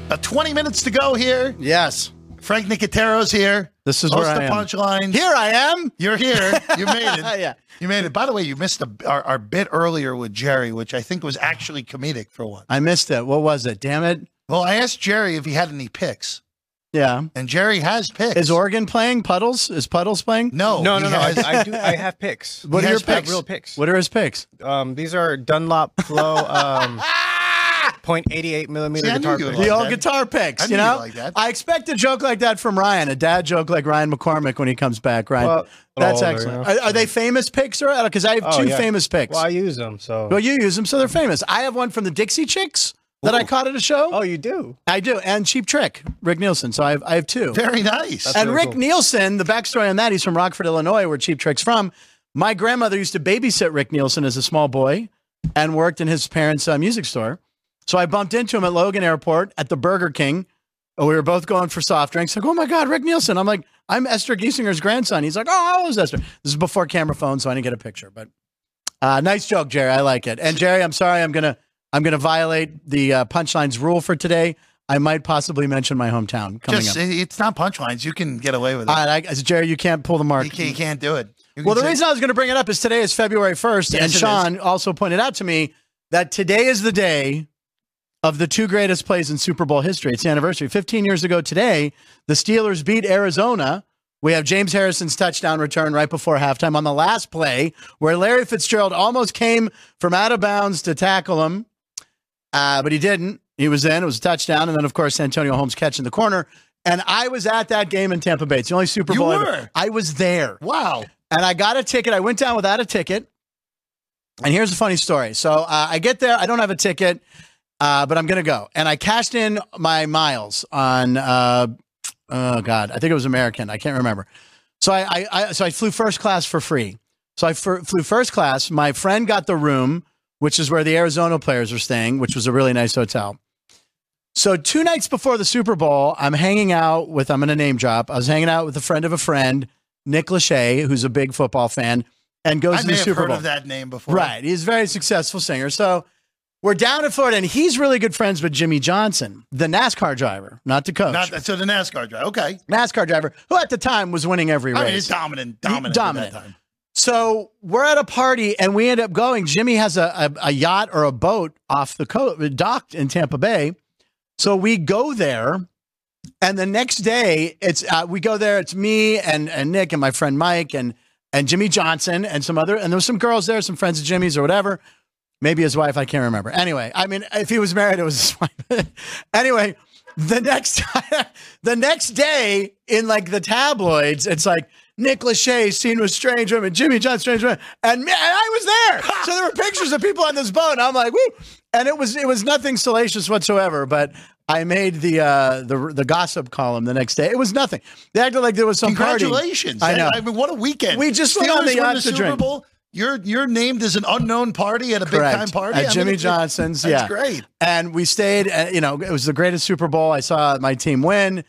About 20 minutes to go here. Yes. Frank Nicotero's here. This is Host where I of am. Punchlines. Here I am. You're here. You made it. Yeah. You made it. By the way, you missed a, our, our bit earlier with Jerry, which I think was actually comedic for one. I missed it. What was it? Damn it. Well, I asked Jerry if he had any picks, Yeah. and Jerry has picks. Is Oregon playing Puddles? Is Puddles playing? No, No, no, no. I, has- I do. I have picks. What He are your has picks. picks? Real picks. What are his picks? Um, these are Dunlop Flow um, .88 millimeter See, I guitar you picks. like the old that. guitar I picks, knew you you'd know? like that. I expect a joke like that from Ryan, a dad joke like Ryan McCormick when he comes back, Ryan. Well, That's older, excellent. you know? Are, are they famous picks or because I have Oh, two yeah. famous picks. Well, I use them. So. Well, you use them, so they're famous. I have one from the Dixie Chicks that I caught at a show. oh, you do. I do, and Cheap Trick, Rick Nielsen. So I have, I have two. Very nice. That's and really Rick cool. Nielsen, the backstory on that, he's from Rockford, Illinois, where Cheap Trick's from. My grandmother used to babysit Rick Nielsen as a small boy and worked in his parents' uh, music store. So I bumped into him at Logan Airport at the Burger King. We were both going for soft drinks. Like, oh my God, Rick Nielsen. I'm like, I'm Esther Giesinger's grandson. He's like, oh, how was Esther? This is before camera phone, so I didn't get a picture. But uh, nice joke, Jerry. I like it. And Jerry, I'm sorry, I'm gonna I'm gonna violate the uh, punchlines rule for today. I might possibly mention my hometown coming Just up. it's not punchlines. You can get away with it. All right, I, Jerry, you can't pull the mark. you, can't, you can't do it. You Well, the say- reason I was going to bring it up is today is February 1st, Yes, and Sean also pointed out to me that today is the day of the two greatest plays in Super Bowl history. It's the anniversary. 15 years ago today, the Steelers beat Arizona. We have James Harrison's touchdown return right before halftime on the last play where Larry Fitzgerald almost came from out of bounds to tackle him, uh, but he didn't. He was in. It was a touchdown. And then, of course, Santonio Holmes catching the corner. And I was at that game in Tampa Bay. It's the only Super Bowl I were? ever. I was there wow. and I got a ticket. I went down without a ticket. And here's a funny story. So uh, I get there. I don't have a ticket, uh, but I'm going to go. And I cashed in my miles on, uh, oh God, I think it was American. I can't remember. So I, I, I so I flew first class for free. So I flew first class. My friend got the room, which is where the Arizona players were staying, which was a really nice hotel. So two nights before the Super Bowl, I'm hanging out with, I'm going to name drop. I was hanging out with a friend of a friend, Nick Lachey, who's a big football fan, and goes I to the Super heard Bowl. of that name before. Right. He's a very successful singer. So we're down in Florida, and he's really good friends with Jimmie Johnson, the NASCAR driver, not the coach. Not so the NASCAR driver. Okay. NASCAR driver, who at the time was winning every race. I mean, it's dominant, dominant, Dominant. At that time. So we're at a party and we end up going. Jimmie has a, a, a yacht or a boat off the coast, docked in Tampa Bay. So we go there, and the next day it's uh, we go there. It's me and and Nick and my friend Mike and and Jimmie Johnson and some other and there was some girls there, some friends of Jimmie's or whatever. Maybe his wife, I can't remember. Anyway, I mean, if he was married, it was his wife. anyway, the next the next day in like the tabloids, it's like Nick Lachey seen with strange women, Jimmy John strange women, and me, and I was there. so there were pictures of people on this boat. And I'm like, woo, and it was it was nothing salacious whatsoever, but. I made the uh, the the gossip column the next day. It was nothing. They acted like there was some party. Congratulations! I know. I mean, what a weekend. We just went on the yacht the to Super drink. Bowl. You're you're named as an unknown party at a big time party at I Jimmie it's- Johnson's. That's yeah, great. And we stayed. uh, You know, it was the greatest Super Bowl. I saw my team win.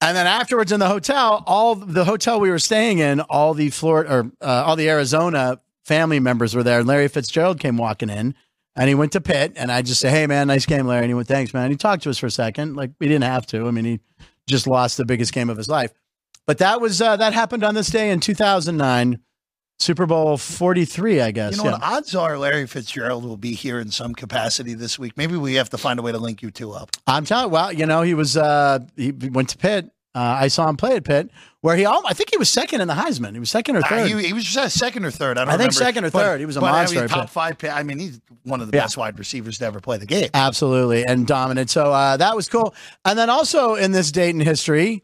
And then afterwards in the hotel, all the hotel we were staying in, all the Florida or uh, all the Arizona family members were there. And Larry Fitzgerald came walking in, and he went to Pitt, and I just said, "Hey man, nice game, Larry." And he went, "Thanks, man." And he talked to us for a second, like we didn't have to. I mean, he just lost the biggest game of his life. But that was uh, that happened on this day in 2009, Super Bowl 43, I guess. You know yeah. what? Odds are Larry Fitzgerald will be here in some capacity this week. Maybe we have to find a way to link you two up. I'm telling. Well, you know, he was uh, he went to Pitt. Uh, I saw him play at Pitt, where he I think he was second in the Heisman. He was second or Uh, third. he, he was just second or third. I don't I think remember. second or But- third. He was a monster I mean, top five. I mean, he's one of the Yeah. best wide receivers to ever play the game. Absolutely, and dominant. So uh, that was cool. And then also in this date in history,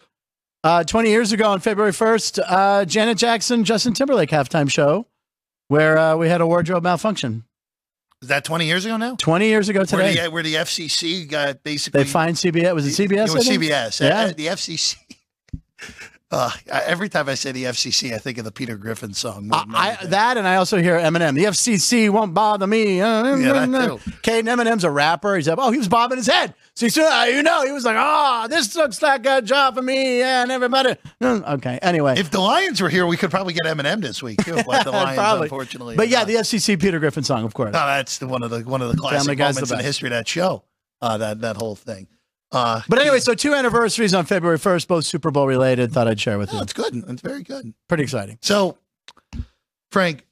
uh, 20 years ago on February 1st, uh, Janet Jackson, Justin Timberlake halftime show, where uh, we had a wardrobe malfunction. Is that 20 years ago now? 20 years ago Where today, the, where the FCC got basically they fined CBS. Was it CBS? It was? CBS. Yeah. Uh, the FCC. Uh, every time I say the FCC, I think of the Peter Griffin song. I, that and I also hear Eminem. The FCC won't bother me. Uh, Yeah, that too. Caden Eminem's a rapper. He's like, oh, he was bobbing his head. So you, uh, you know, he was like, oh, this looks like a job for me and everybody. Okay. Anyway, if the Lions were here, we could probably get Eminem this week too. But the Lions, Probably. unfortunately, but yeah, not. the FCC Peter Griffin song, of course. No, that's the, one of the one of the Family classic the moments in the history of that show. Uh, that that whole thing. Uh, But anyway, so two anniversaries on February 1st, both Super Bowl related. Thought I'd share with no, you. it's good. It's very good. Pretty exciting. So, Frank,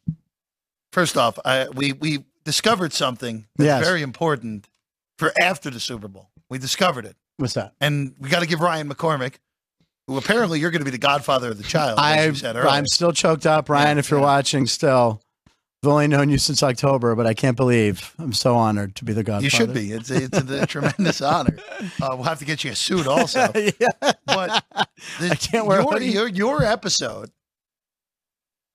first off, I, we we discovered something that's Yes. very important for after the Super Bowl. We discovered it, What's that? and we got to give Ryan McCormick, who apparently you're going to be the godfather of the child. as I, you said earlier. I'm still choked up. Ryan, Yeah, if you're yeah. watching still, I've only known you since October, but I can't believe I'm so honored to be the godfather. You should be. It's a, it's a, tremendous honor. Uh, we'll have to get you a suit also. yeah. But the, I can't wear your, your your episode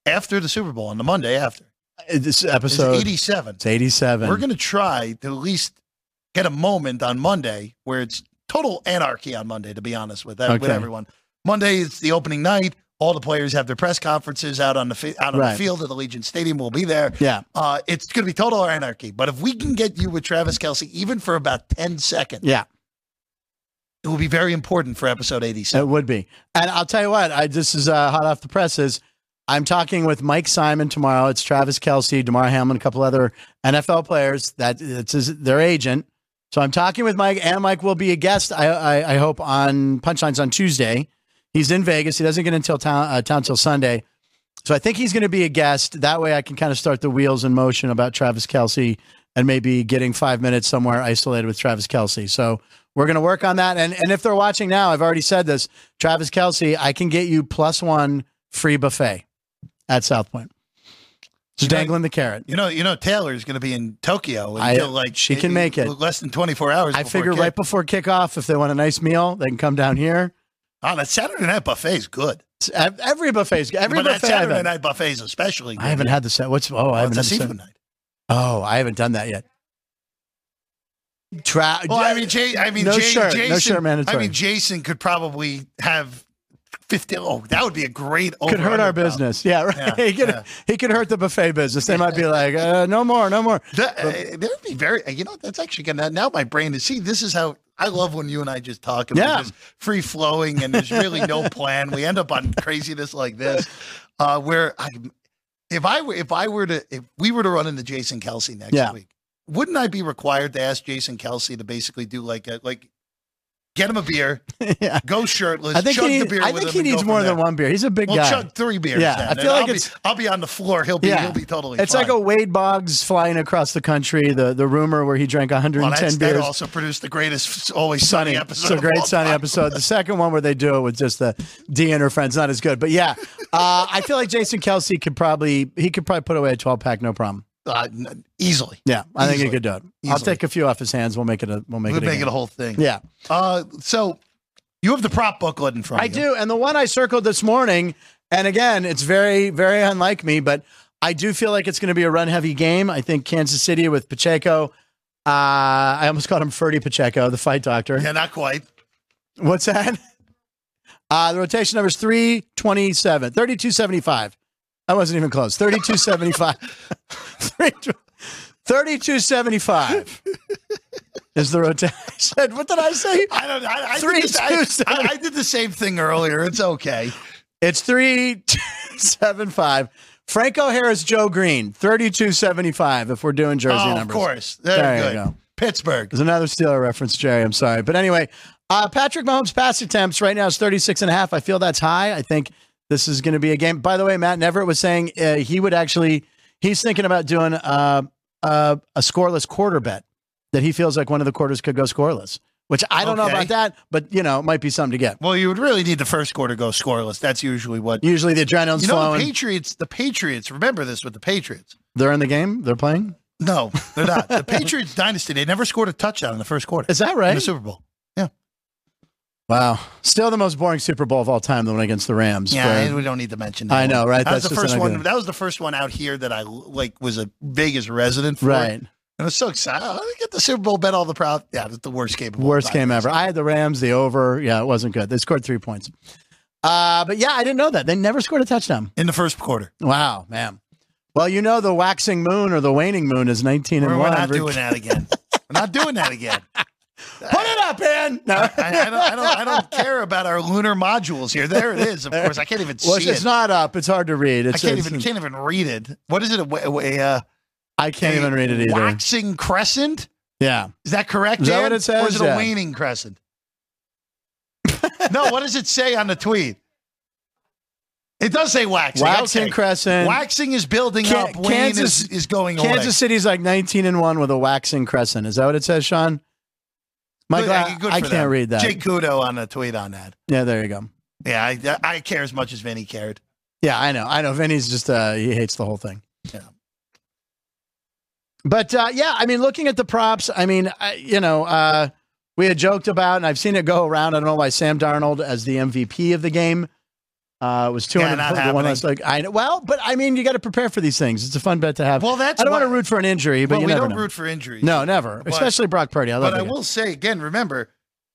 after the Super Bowl on the Monday after This is episode 87. It's 87. We're going to try to at least get a moment on Monday where it's total anarchy on Monday. To be honest with, that, with everyone, Monday is the opening night. All the players have their press conferences out on the fi- out on Right. the field at Allegiant Stadium. We'll be there. Yeah. Uh, it's going to be total anarchy. But if we can get you with Travis Kelce, even for about 10 seconds, Yeah, it will be very important for episode 87. it would be. And I'll tell you what, I this is uh, hot off the presses. I'm talking with Mike Simon tomorrow. It's Travis Kelce, Damar Hamlin, a couple other NFL players. That it's his, their agent. So I'm talking with Mike, and Mike will be a guest. I I, I hope on Punchlines on Tuesday. He's in Vegas. He doesn't get until town uh, town till Sunday. So I think he's going to be a guest. That way, I can kind of start the wheels in motion about Travis Kelce and maybe getting five minutes somewhere isolated with Travis Kelce. So we're going to work on that. And and if they're watching now, I've already said this. Travis Kelce, I can get you plus one free buffet at South Point. Just You know- dangling the carrot. You know, you know, Taylor's going to be in Tokyo I- until like she can make it. less than 24 hours. I figure kick. right before kickoff, if they want a nice meal, they can come down here. Oh, that Saturday night buffet is good. It's- ev- Every buffet's every but buffet Saturday night buffet is especially. Good. I haven't had the set. What's oh, I Oh, haven't had the seafood night. Oh, I haven't done that yet. Tra- Well, I mean, Jay, I mean, no Jay, shirt, Jason, no shirt mandatory. I mean, Jason could probably have 50. Oh, that would be a great. could hurt our business. Yeah, right. Yeah, he could yeah. he could hurt the buffet business. They might be like, uh, no more, no more. That, uh, would be very. You know, that's actually gonna. Now my brain is. See, this is how I love when you and I just talk. And Yeah. just free flowing, and there's really no plan. We end up on craziness like this, uh, where I, if I were, if I were to, if we were to run into Jason Kelce next Yeah. week, wouldn't I be required to ask Jason Kelce to basically do like a like. Get him a beer, yeah. go shirtless, I think chug he, the beer I think he needs more than one beer. He's a big We'll guy. chug three beers. Yeah, then, I feel like I'll it's- be, I'll be on the floor. He'll be Yeah. he'll be totally. It's fine. like a Wade Boggs flying across the country. The the rumor where he drank 110 Well, that's, that beers. also produced the greatest Always Sunny, Sunny episode. It's a great sunny time. episode. The second one where they do it with just the D and her friends, not as good. But yeah, uh, I feel like Jason Kelce could probably he could probably put away a 12 pack, no problem. Uh, easily. Yeah, I think he could do it. I'll take a few off his hands. We'll make it a we'll make We'll it make it a whole thing. Yeah, Uh, so you have the prop booklet in front I of you. I do. And the one I circled this morning, and again, it's very very unlike me, but I do feel like it's going to be a run heavy game. I think Kansas City with Pacheco. Uh, I almost called him Ferdy Pacheco, the fight doctor. Yeah, not quite. What's that? Uh, the rotation number is 327, 3275. I wasn't even close. 3275. 3275 is the rotation. I said, what did I say? I don't. I, I, Three, did the, two, I. I, did the same thing earlier. It's okay. It's 3275. Franco Harris, Joe Greene, 3275 if we're doing jersey oh, of course. There, There you go. Pittsburgh. There's another Steeler reference, Jerry. I'm sorry. But anyway, uh, Patrick Mahomes' pass attempts right now is 36 and a half. I feel that's high. I think this is going to be a game. By the way, Matt Neverett was saying uh, he would actually, he's thinking about doing uh, uh, a scoreless quarter bet that he feels like one of the quarters could go scoreless, which I don't know about that, but, you know, it might be something to get. Well, you would really need the first quarter to go scoreless. That's usually what. Usually the adrenaline's You know, flowing. the Patriots. The Patriots. Remember this with the Patriots. They're in the game. They're playing. No, they're not. the Patriots dynasty. They never scored a touchdown in the first quarter Is that in right? the Super Bowl. Wow. Still the most boring Super Bowl of all time, the one against the Rams. Yeah, where- we don't need to mention that. I know, right? That was the first one. That was the first one out here that I like was a Vegas resident for. right. And I was so excited. Oh, I get the Super Bowl, bet all the proud. Yeah, that's the worst game. Of Worst game ever. I had the Rams, the over. Yeah, it wasn't good. They scored three points. Uh, but yeah, I didn't know that. They never scored a touchdown. in the first quarter. Wow, man. Well, you know the waxing moon or the waning moon is 19 and We're, 1. we're not doing that again. we're not doing that again. Put it up, man. No. I, I, don't, I don't. I don't care about our lunar modules here. There it is. Of course, I can't even well, see it's it. It's not up. It's hard to read. I can't it's- even. Can't even read it. What is it? A, wa- a, uh, I can't a even read it either. Waxing crescent. Yeah. Is that correct? Is that Dan? what it says? Or is it Yeah. a waning crescent? no. What does it say on the tweet? It does say waxing. Waxing okay. crescent. Waxing is building Can- up. Kansas- is, is going Kansas away. City's like 19 and 1 with a waxing crescent. Is that what it says, Sean? Michael, Good- I, I can't them. read that. Jake Kudo on a tweet on that. Yeah, there you go. Yeah, I, I care as much as Vinny cared. Yeah, I know. I know. Vinny's just uh he hates the whole thing. Yeah. But uh yeah, I mean looking at the props, I mean, I, you know, uh we had joked about and I've seen it go around. I don't know why Sam Darnold as the MVP of the game uh was 200 Yeah, the one that's like I know. Well, but I mean, you got to prepare for these things. It's a fun bet to have. Well, that's I don't want to root for an injury, but Well, you we don't know. root for injuries. no, never. But- Especially Brock Purdy. I love But I guy. will say again, remember,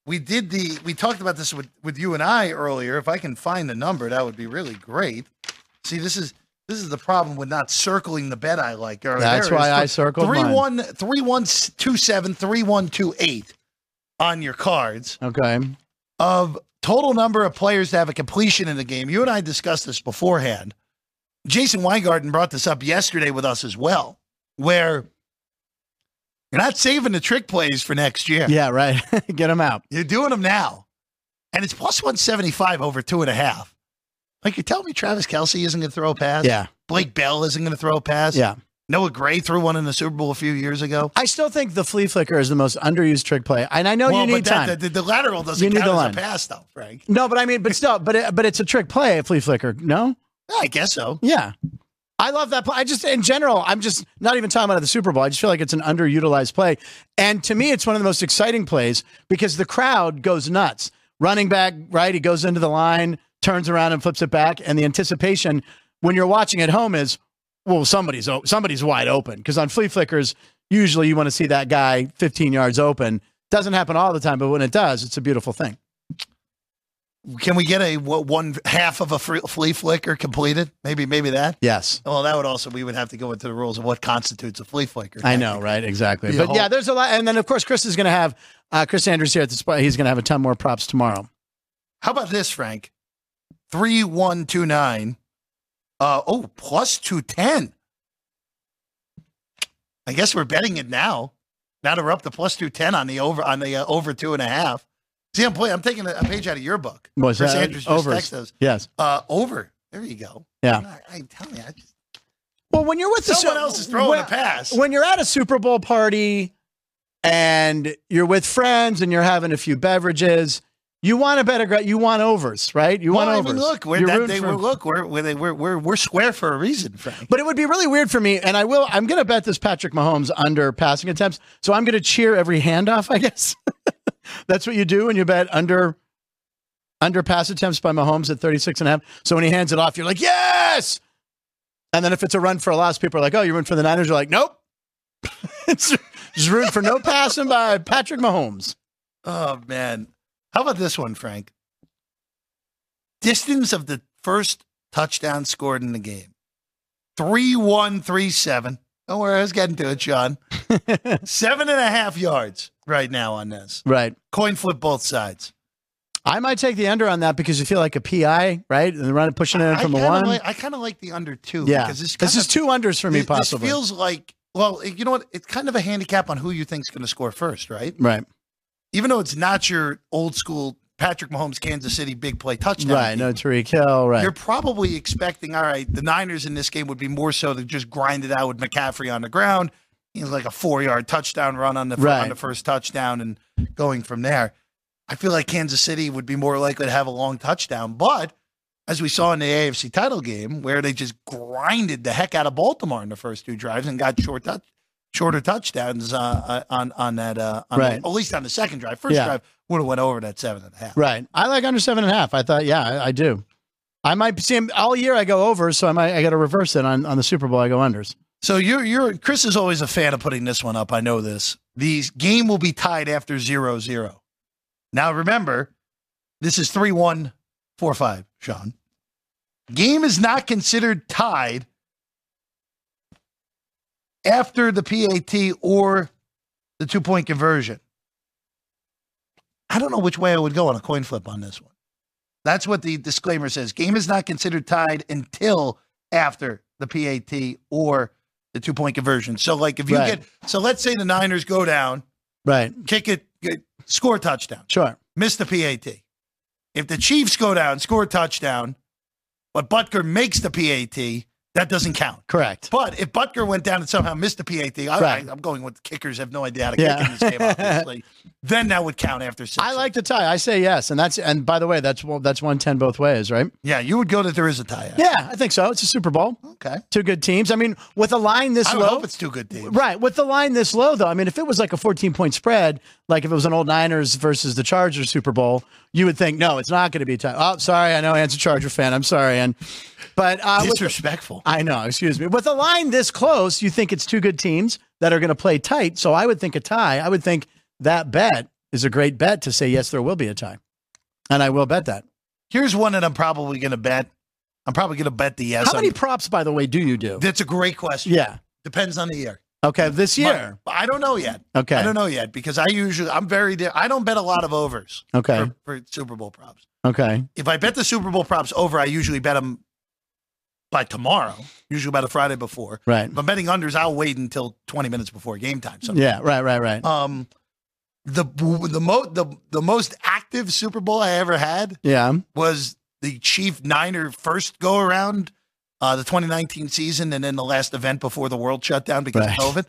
we did the we talked about this with with you and I earlier. If I can find the number, that would be really great. See, this is this is the problem with not circling the bet I like. Right, That's it why I circled three mine. one three one two seven three one two eight on your cards Okay. of total number of players to have a completion in the game. You and I discussed this beforehand. Jason Weingarten brought this up yesterday with us as well, where you're not saving the trick plays for next year. Yeah, right. Get them out. You're doing them now. And it's plus 175 over two and a half. Like you're telling me Travis Kelce isn't going to throw a pass? Yeah. Blake Bell isn't going to throw a pass? Yeah. Noah Gray threw one in the Super Bowl a few years ago. I still think the flea flicker is the most underused trick play. And I know well, you need but that, time. the, the lateral doesn't You need count the as line. a pass, though, Frank. no, but I mean, but still, but it, but it's a trick play, a flea flicker. No? I guess so. Yeah. I love that play. I just, in general, I'm just not even talking about the Super Bowl. I just feel like it's an underutilized play. And to me, it's one of the most exciting plays because the crowd goes nuts. Running back, right? He goes into the line, turns around and flips it back. And the anticipation when you're watching at home is, well, somebody's somebody's wide open. Because on flea flickers, usually you want to see that guy 15 yards open. Doesn't happen all the time, but when it does, it's a beautiful thing. Can we get a what, one half of a free, flea flicker completed? Maybe, maybe that. Yes. Well, that would also we would have to go into the rules of what constitutes a flea flicker. I know, right? Exactly. But whole- yeah, there's a lot. And then, of course, Chris is going to have uh, Chris Andrews here at the spot. He's going to have a ton more props tomorrow. How about this, Frank? Three one two nine. Uh oh, plus two ten. I guess we're betting it now. Now that we're up to plus two ten on the over on the uh, over two and a half. See, I'm playing. I'm taking a, page out of your book. Was Chris that Andrews texted us. Yes. Uh, over. There you go. Yeah. I, I tell you, I just, Well, when you're with someone Su- else is throwing when, a pass. when you're at a Super Bowl party and you're with friends and you're having a few beverages, you want to bet a gra- you want overs, right? You well, want I overs. mean, look, we're You're that they for- were look, we're we're, we're we're we're square for a reason, Frank. But it would be really weird for me, and I will. I'm going to bet this Patrick Mahomes under passing attempts. So I'm going to cheer every handoff. I guess that's what you do when you bet under under pass attempts by Mahomes at 36 and a half. So when he hands it off, you're like, yes. And then if it's a run for a loss, people are like, oh, you're rooting for the Niners. You're like, nope. it's just rooting for no passing by Patrick Mahomes. Oh man. How about this one, Frank? Distance of the first touchdown scored in the game. Three one three seven. Don't worry, I was getting to it, Sean. Seven and a half yards right now on this. Right. Coin flip both sides. I might take the under on that because you feel like a PI, right? And the run pushing it in from kinda one. Like, I kind of like the under two. yeah. Because this, This is of- two unders for me, this- possibly. This feels like, well, you know what? It's kind of a handicap on who you think's going to score first, right? right. Even though it's not your old school Patrick Mahomes, Kansas City big play touchdown. Right. team. No Tyreek Hill. Right. You're probably expecting, all right, the Niners in this game would be more so to just grind it out with McCaffrey on the ground, know, like a four yard touchdown run on the Right. on the first touchdown and going from there. I feel like Kansas City would be more likely to have a long touchdown, but as we saw in the AFC title game, where they just grinded the heck out of Baltimore in the first two drives and got short touch, shorter touchdowns uh, uh, on on that, uh, on Right. the, at least on the second drive. First Yeah. drive would have went over that seven and a half. Right. I like under seven and a half. I thought, yeah, I, I do. I might see him all year. I go over, so I might. I got to reverse it on on the Super Bowl. I go unders. So you're you're Chris is always a fan of putting this one up. I know this. The game will be tied after 0-0. Now remember, this is 3-1, 4-5, Sean. Game is not considered tied after the PAT or the two-point conversion. I don't know which way I would go on a coin flip on this one. That's what the disclaimer says. Game is not considered tied until after the PAT or the two point conversion. So, like, if you Right. get, so let's say the Niners go down, Right. kick it, score a touchdown, Sure. miss the PAT. If the Chiefs go down, score a touchdown, but Butker makes the PAT, that doesn't count. Correct. But if Butker went down and somehow missed the PAT, I, Right. I, am going with the kickers have no idea how to Yeah. kick in this game, obviously. then that would count after six. I like the tie. I say yes, and that's and by the way, that's well, that's one ten both ways, right? Yeah, you would go that there is a tie. Yeah, I think so. It's a Super Bowl. Okay. Two good teams. I mean, with a line this I low, hope it's two good teams. Right. With the line this low, though, I mean, if it was like a 14 point spread, like if it was an old Niners versus the Chargers Super Bowl, you would think, no, it's not going to be tight. Oh, sorry. I know Ant's a Charger fan. I'm sorry. And, but, uh, with the- Disrespectful. I know, excuse me. With a line this close, you think it's two good teams that are going to play tight. So I would think a tie. I would think that bet is a great bet to say yes, there will be a tie, and I will bet that. Here's one that I'm probably going to bet. I'm probably going to bet the yes. How many props, by the way, do you do? That's a great question. Yeah. Depends on the year. Okay, this year. My- I don't know yet. Okay. I don't know yet because I usually I'm very I don't bet a lot of overs Okay. for, for Super Bowl props. Okay. If I bet the Super Bowl props over, I usually bet them by tomorrow. Usually by the Friday before. Right. If I'm betting unders, I'll wait until 20 minutes before game time. So Yeah. Right. Right. Right. um, the the mo the the most active Super Bowl I ever had Yeah. was the Chief Niner first go around, uh, the 2019 season, and then the last event before the world shut down because Right. of COVID.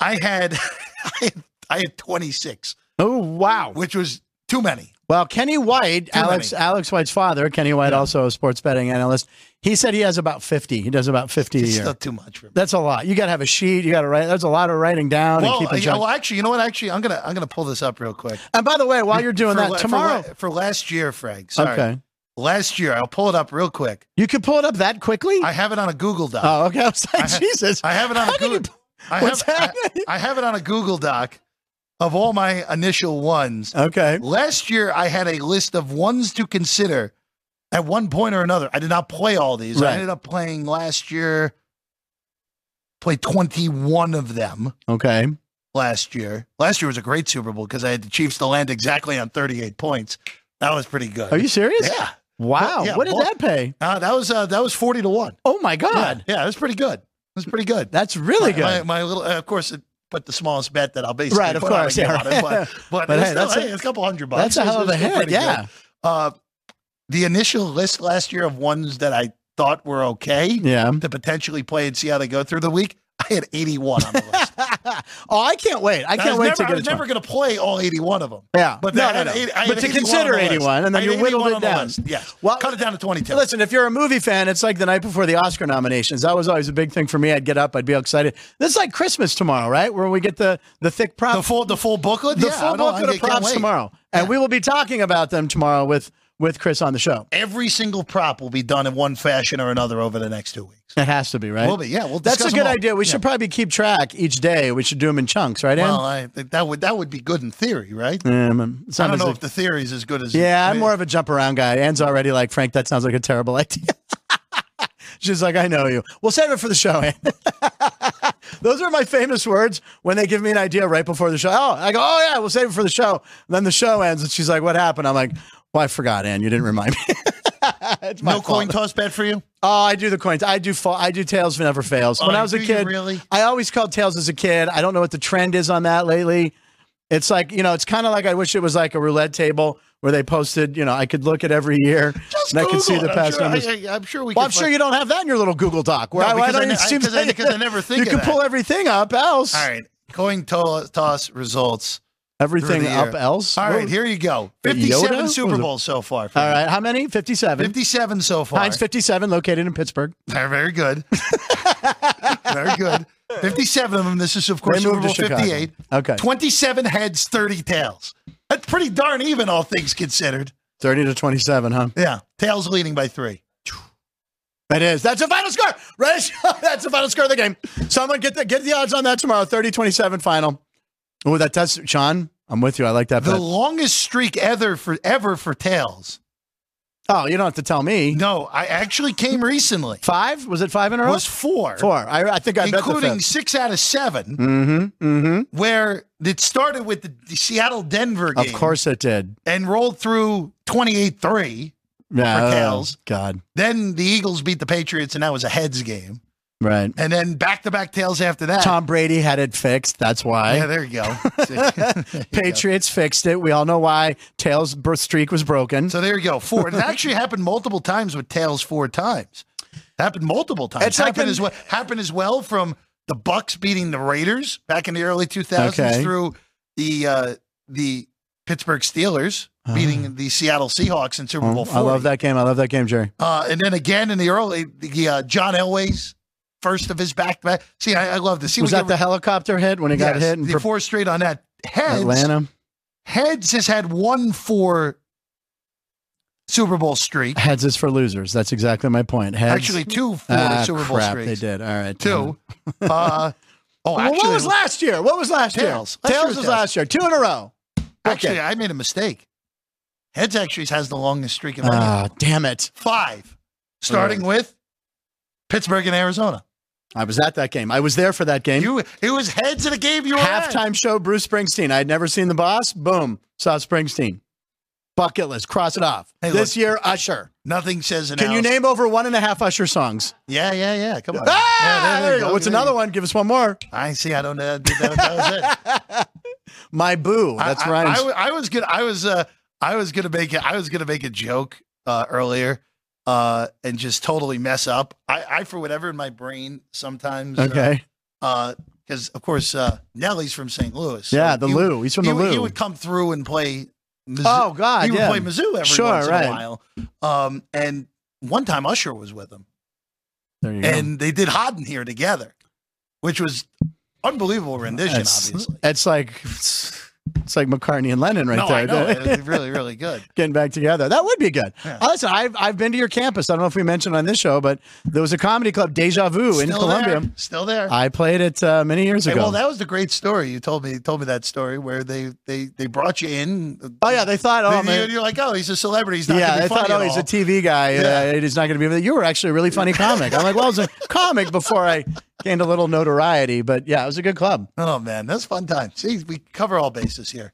I had, I had I had 26, Oh wow. which was too many. Well, Kenny White, Too Alex many. Alex White's father, Kenny White, Yeah. also a sports betting analyst. He said he has about fifty. He does about fifty a year. still too much for me. That's a lot. You got to have a sheet. You got to write. There's a lot of writing down Well, and keeping yeah, well, actually, you know what? Actually, I'm gonna I'm gonna pull this up real quick. and by the way, while you're doing For that la- for tomorrow, for, last year, Frank. Sorry, okay, last year, I'll pull it up real quick. you can pull it up that quickly. I have it on a Google Doc. oh, okay. I was like, I ha- Jesus. I have it on How a Google. I what's have, I? I have it on a Google Doc of all my initial ones. Okay. Last year, I had a list of ones to consider at one point or another. I did not play all these. Right. I ended up playing last year, played 21 of them Okay. last year. Last year was a great Super Bowl because I had the Chiefs to land exactly on 38 points. That was pretty good. Are you serious? Yeah. Wow. Yeah, what did that pay? Uh, that was uh, that was 40 to 1. Oh my God. Yeah, yeah, was pretty good. That's pretty good. That's really my, good. My, my little, uh, of course, it put the smallest bet that I'll basically Right, of course, a yeah, on it, but, but, But hey, still, that's a- hey, it's a couple hundred bucks. That's a hell of a hit. Yeah. Uh, the initial list last year of ones that I thought were okay Yeah. to potentially play and see how they go through the week, I had 81 on the list. oh, I can't wait. I I can't was wait never, to I get was it. never going to play all 81 of them. Yeah. But no, no, no. eight- I but to 81 consider on 81, and then you whittled it down. Yes. Well, Cut it down to 22. Listen, if you're a movie fan, it's like the night before the Oscar nominations. That was always a big thing for me. I'd get up, I'd be excited. This is like Christmas tomorrow, right? Where we get the the thick prop, the full the full booklet? the yeah, full I I booklet of props tomorrow, and we will be talking about them tomorrow with with Chris on the show. Every single prop will be done in one fashion or another over the next two weeks. It has to be right. Will be, yeah. We'll That's a good idea. We Yeah. should probably keep track each day. We should do them in chunks, right? Ann? Well, I think that would that would be good in theory, right? Um, it's I don't know if- the theory is as good as Yeah, I I'm more of a jump around guy. Anne's already like, Frank, that sounds like a terrible idea. She's like, I know you. We'll save it for the show, Ann. Those are my famous words when they give me an idea right before the show. Oh, I go, oh, yeah, we'll save it for the show. And then the show ends and she's like, what happened? I'm like, well, I forgot, Ann. You didn't remind me. no coin toss bet for you. Oh, I do the coins. I do. Fa- I do tails never fails. When Oh, I was a kid, really? I always called tails as a kid. I don't know what the trend is on that lately. It's like you know, it's kind of like I wish it was like a roulette table where they posted. You know, I could look at every year Just and I could see Google the it. I'm past sure- numbers. I, am sure we. well, I'm sure you don't have that in your little Google Doc. Where No, I, don't I it seems because I- like because I never think you can that. pull everything up else. All right, coin to- toss results. Everything up else. All right, here you go. Fifty-seven What Super? Bowls so far. All right, How many? Fifty-seven. Fifty-seven so far. Heinz 57, located in Pittsburgh. Very, very good. very good. 57 of them. This is, of course, Super Bowl 58. Okay. 27 heads, 30 tails. That's pretty darn even, all things considered. 30 to 27, huh? Yeah. Tails leading by three. That is. That's the final score. Right? That's the final score of the game. Someone get the get the odds on that tomorrow. 30-27 final. Oh, that does Sean. I'm with you. I like that The bet. longest streak ever for ever for tails. Oh, you don't have to tell me. No, I actually came recently. Five? Was it five in a row? Was four. Four. I, I think I including six out of seven, Mm-hmm. Mm-hmm. where it started with the, Seattle Denver game Of course it did. and rolled through 28 3. Yeah. For oh, tails. God. Then the Eagles beat the Patriots, and that was a heads game. Right. And then back to back tails after that. Tom Brady had it fixed. That's why. Yeah, there you go. There you go. Patriots fixed it. We all know why. Tails br- streak was broken. So there you go. Four. It actually happened multiple times with tails. Four times. Happened multiple times. It's happened as well. Happened as well from the Bucs beating the Raiders back in the early 2000s Okay. through the uh, the Pittsburgh Steelers beating the Seattle Seahawks in Super Oh, Bowl. 40. I love that game. I love that game, Jerry. Uh, and then again in the early, the uh, John Elway's first of his back back. See, I, I love this. see. Was that get- the helicopter hit when he got hit in the Pro- four straight on that. Heads, Atlanta? Heads has had one four Super Bowl streak. Heads is for losers. That's exactly my point. Heads. Actually, two four Ah, Super Bowl crap, streaks. They did. All right. Two. Uh, oh, Well, actually, what was last year? What was last Tails. year? Last year Tails was was last year. Two in a row. Actually, I made a mistake. Heads actually has the longest streak in my Ah, damn it. five, starting with Pittsburgh and Arizona. I was at that game. I was there for that game. You, it was heads of the game. You were at. Halftime show, Bruce Springsteen. I'd never seen the boss. Boom. Saw Springsteen. Bucket list. Cross it off. Hey, this look. year, Usher. Nothing says an Can you name over one and a half Usher songs? Yeah, yeah, yeah. Come on. Ah, Yeah, there you go. What's There another one? Give us one more. I see. I don't know. That, that was it. My boo. That's I, right. I, I, I was gonna. I was. Uh, I was gonna make it. I was gonna make a joke uh, earlier, uh, and just totally mess up. I, I for whatever in my brain sometimes. uh, okay. because of course uh, Nelly's from St. Louis. so Yeah, the he Lou. He's from he the would- He would come through and play. Mizzou. Oh, God, he would yeah. play Mizzou every Sure, once right. in a while. Um, and one time Usher was with him, There you go. and they did Hot in Herre together, which was unbelievable rendition. Obviously, it's like it's, it's like McCartney and Lennon right no, there. I know it's really, really good. Getting back together. That would be good. Yeah. Uh, listen, I've, I've been to your campus. I don't know if we mentioned on this show, but there was a comedy club, Deja Vu, in Still Columbia. there. still there. I played it uh, many years Hey, ago. well, that was the great story. You told me you told me that story where they they they brought you in. oh, yeah. They thought, oh, They- man. you're like, oh, he's a celebrity. He's not. yeah, they thought, oh, he's a. TV guy. Yeah. Uh, he's not going to be. You were actually a really funny comic. I'm like, well, I was a comic before I gained a little notoriety, but yeah, it was a good club. Oh man, that's fun time. See, we cover all bases here.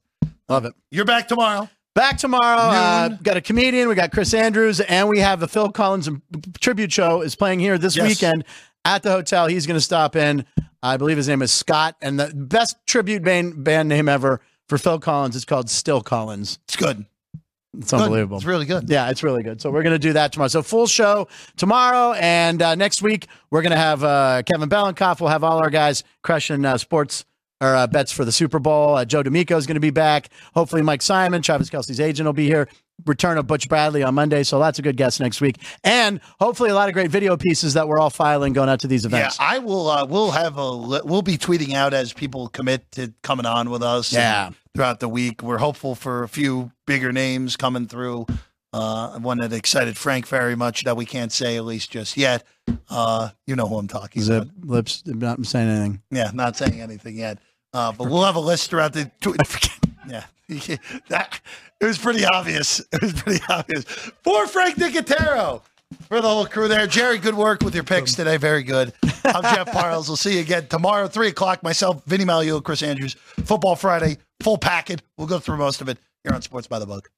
Love it. You're back tomorrow. Back tomorrow. Uh, got a comedian. We got Chris Andrews, and we have the Phil Collins tribute show is playing here this Yes. weekend at the hotel. He's going to stop in. I believe his name is Scott, and the best tribute band, band name ever for Phil Collins is called Still Collins. It's good. It's Good. unbelievable. It's really good. Yeah, it's really good. So we're going to do that tomorrow. So full show tomorrow, and uh, next week we're going to have uh, Kevin Belenkoff. We'll have all our guys crushing uh, sports or uh, bets for the Super Bowl. Uh, Joe D'Amico is going to be back. Hopefully, Mike Simon, Travis Kelce's agent, will be here. Return of Butch Bradley on Monday. So lots of good guests next week, and hopefully a lot of great video pieces that we're all filing going out to these events. Yeah. I will. Uh, we'll have a. We'll be tweeting out as people commit to coming on with us. Yeah. throughout the week, we're hopeful for a few bigger names coming through. Uh, one that excited Frank very much that we can't say at least just yet. Uh, you know who I'm talking Zip about. lips. I'm not saying anything. Yeah, not saying anything yet. Uh, but we'll have a list throughout the. yeah, that it was pretty obvious. It was pretty obvious for Frank Nicotero. For the whole crew there, Jerry, good work with your picks today. Very good. I'm Jeff Parles. We'll see you again tomorrow, three o'clock. Myself, Vinny Magliulo, Chris Andrews. Football Friday, full packet. We'll go through most of it here on Sports by the Book.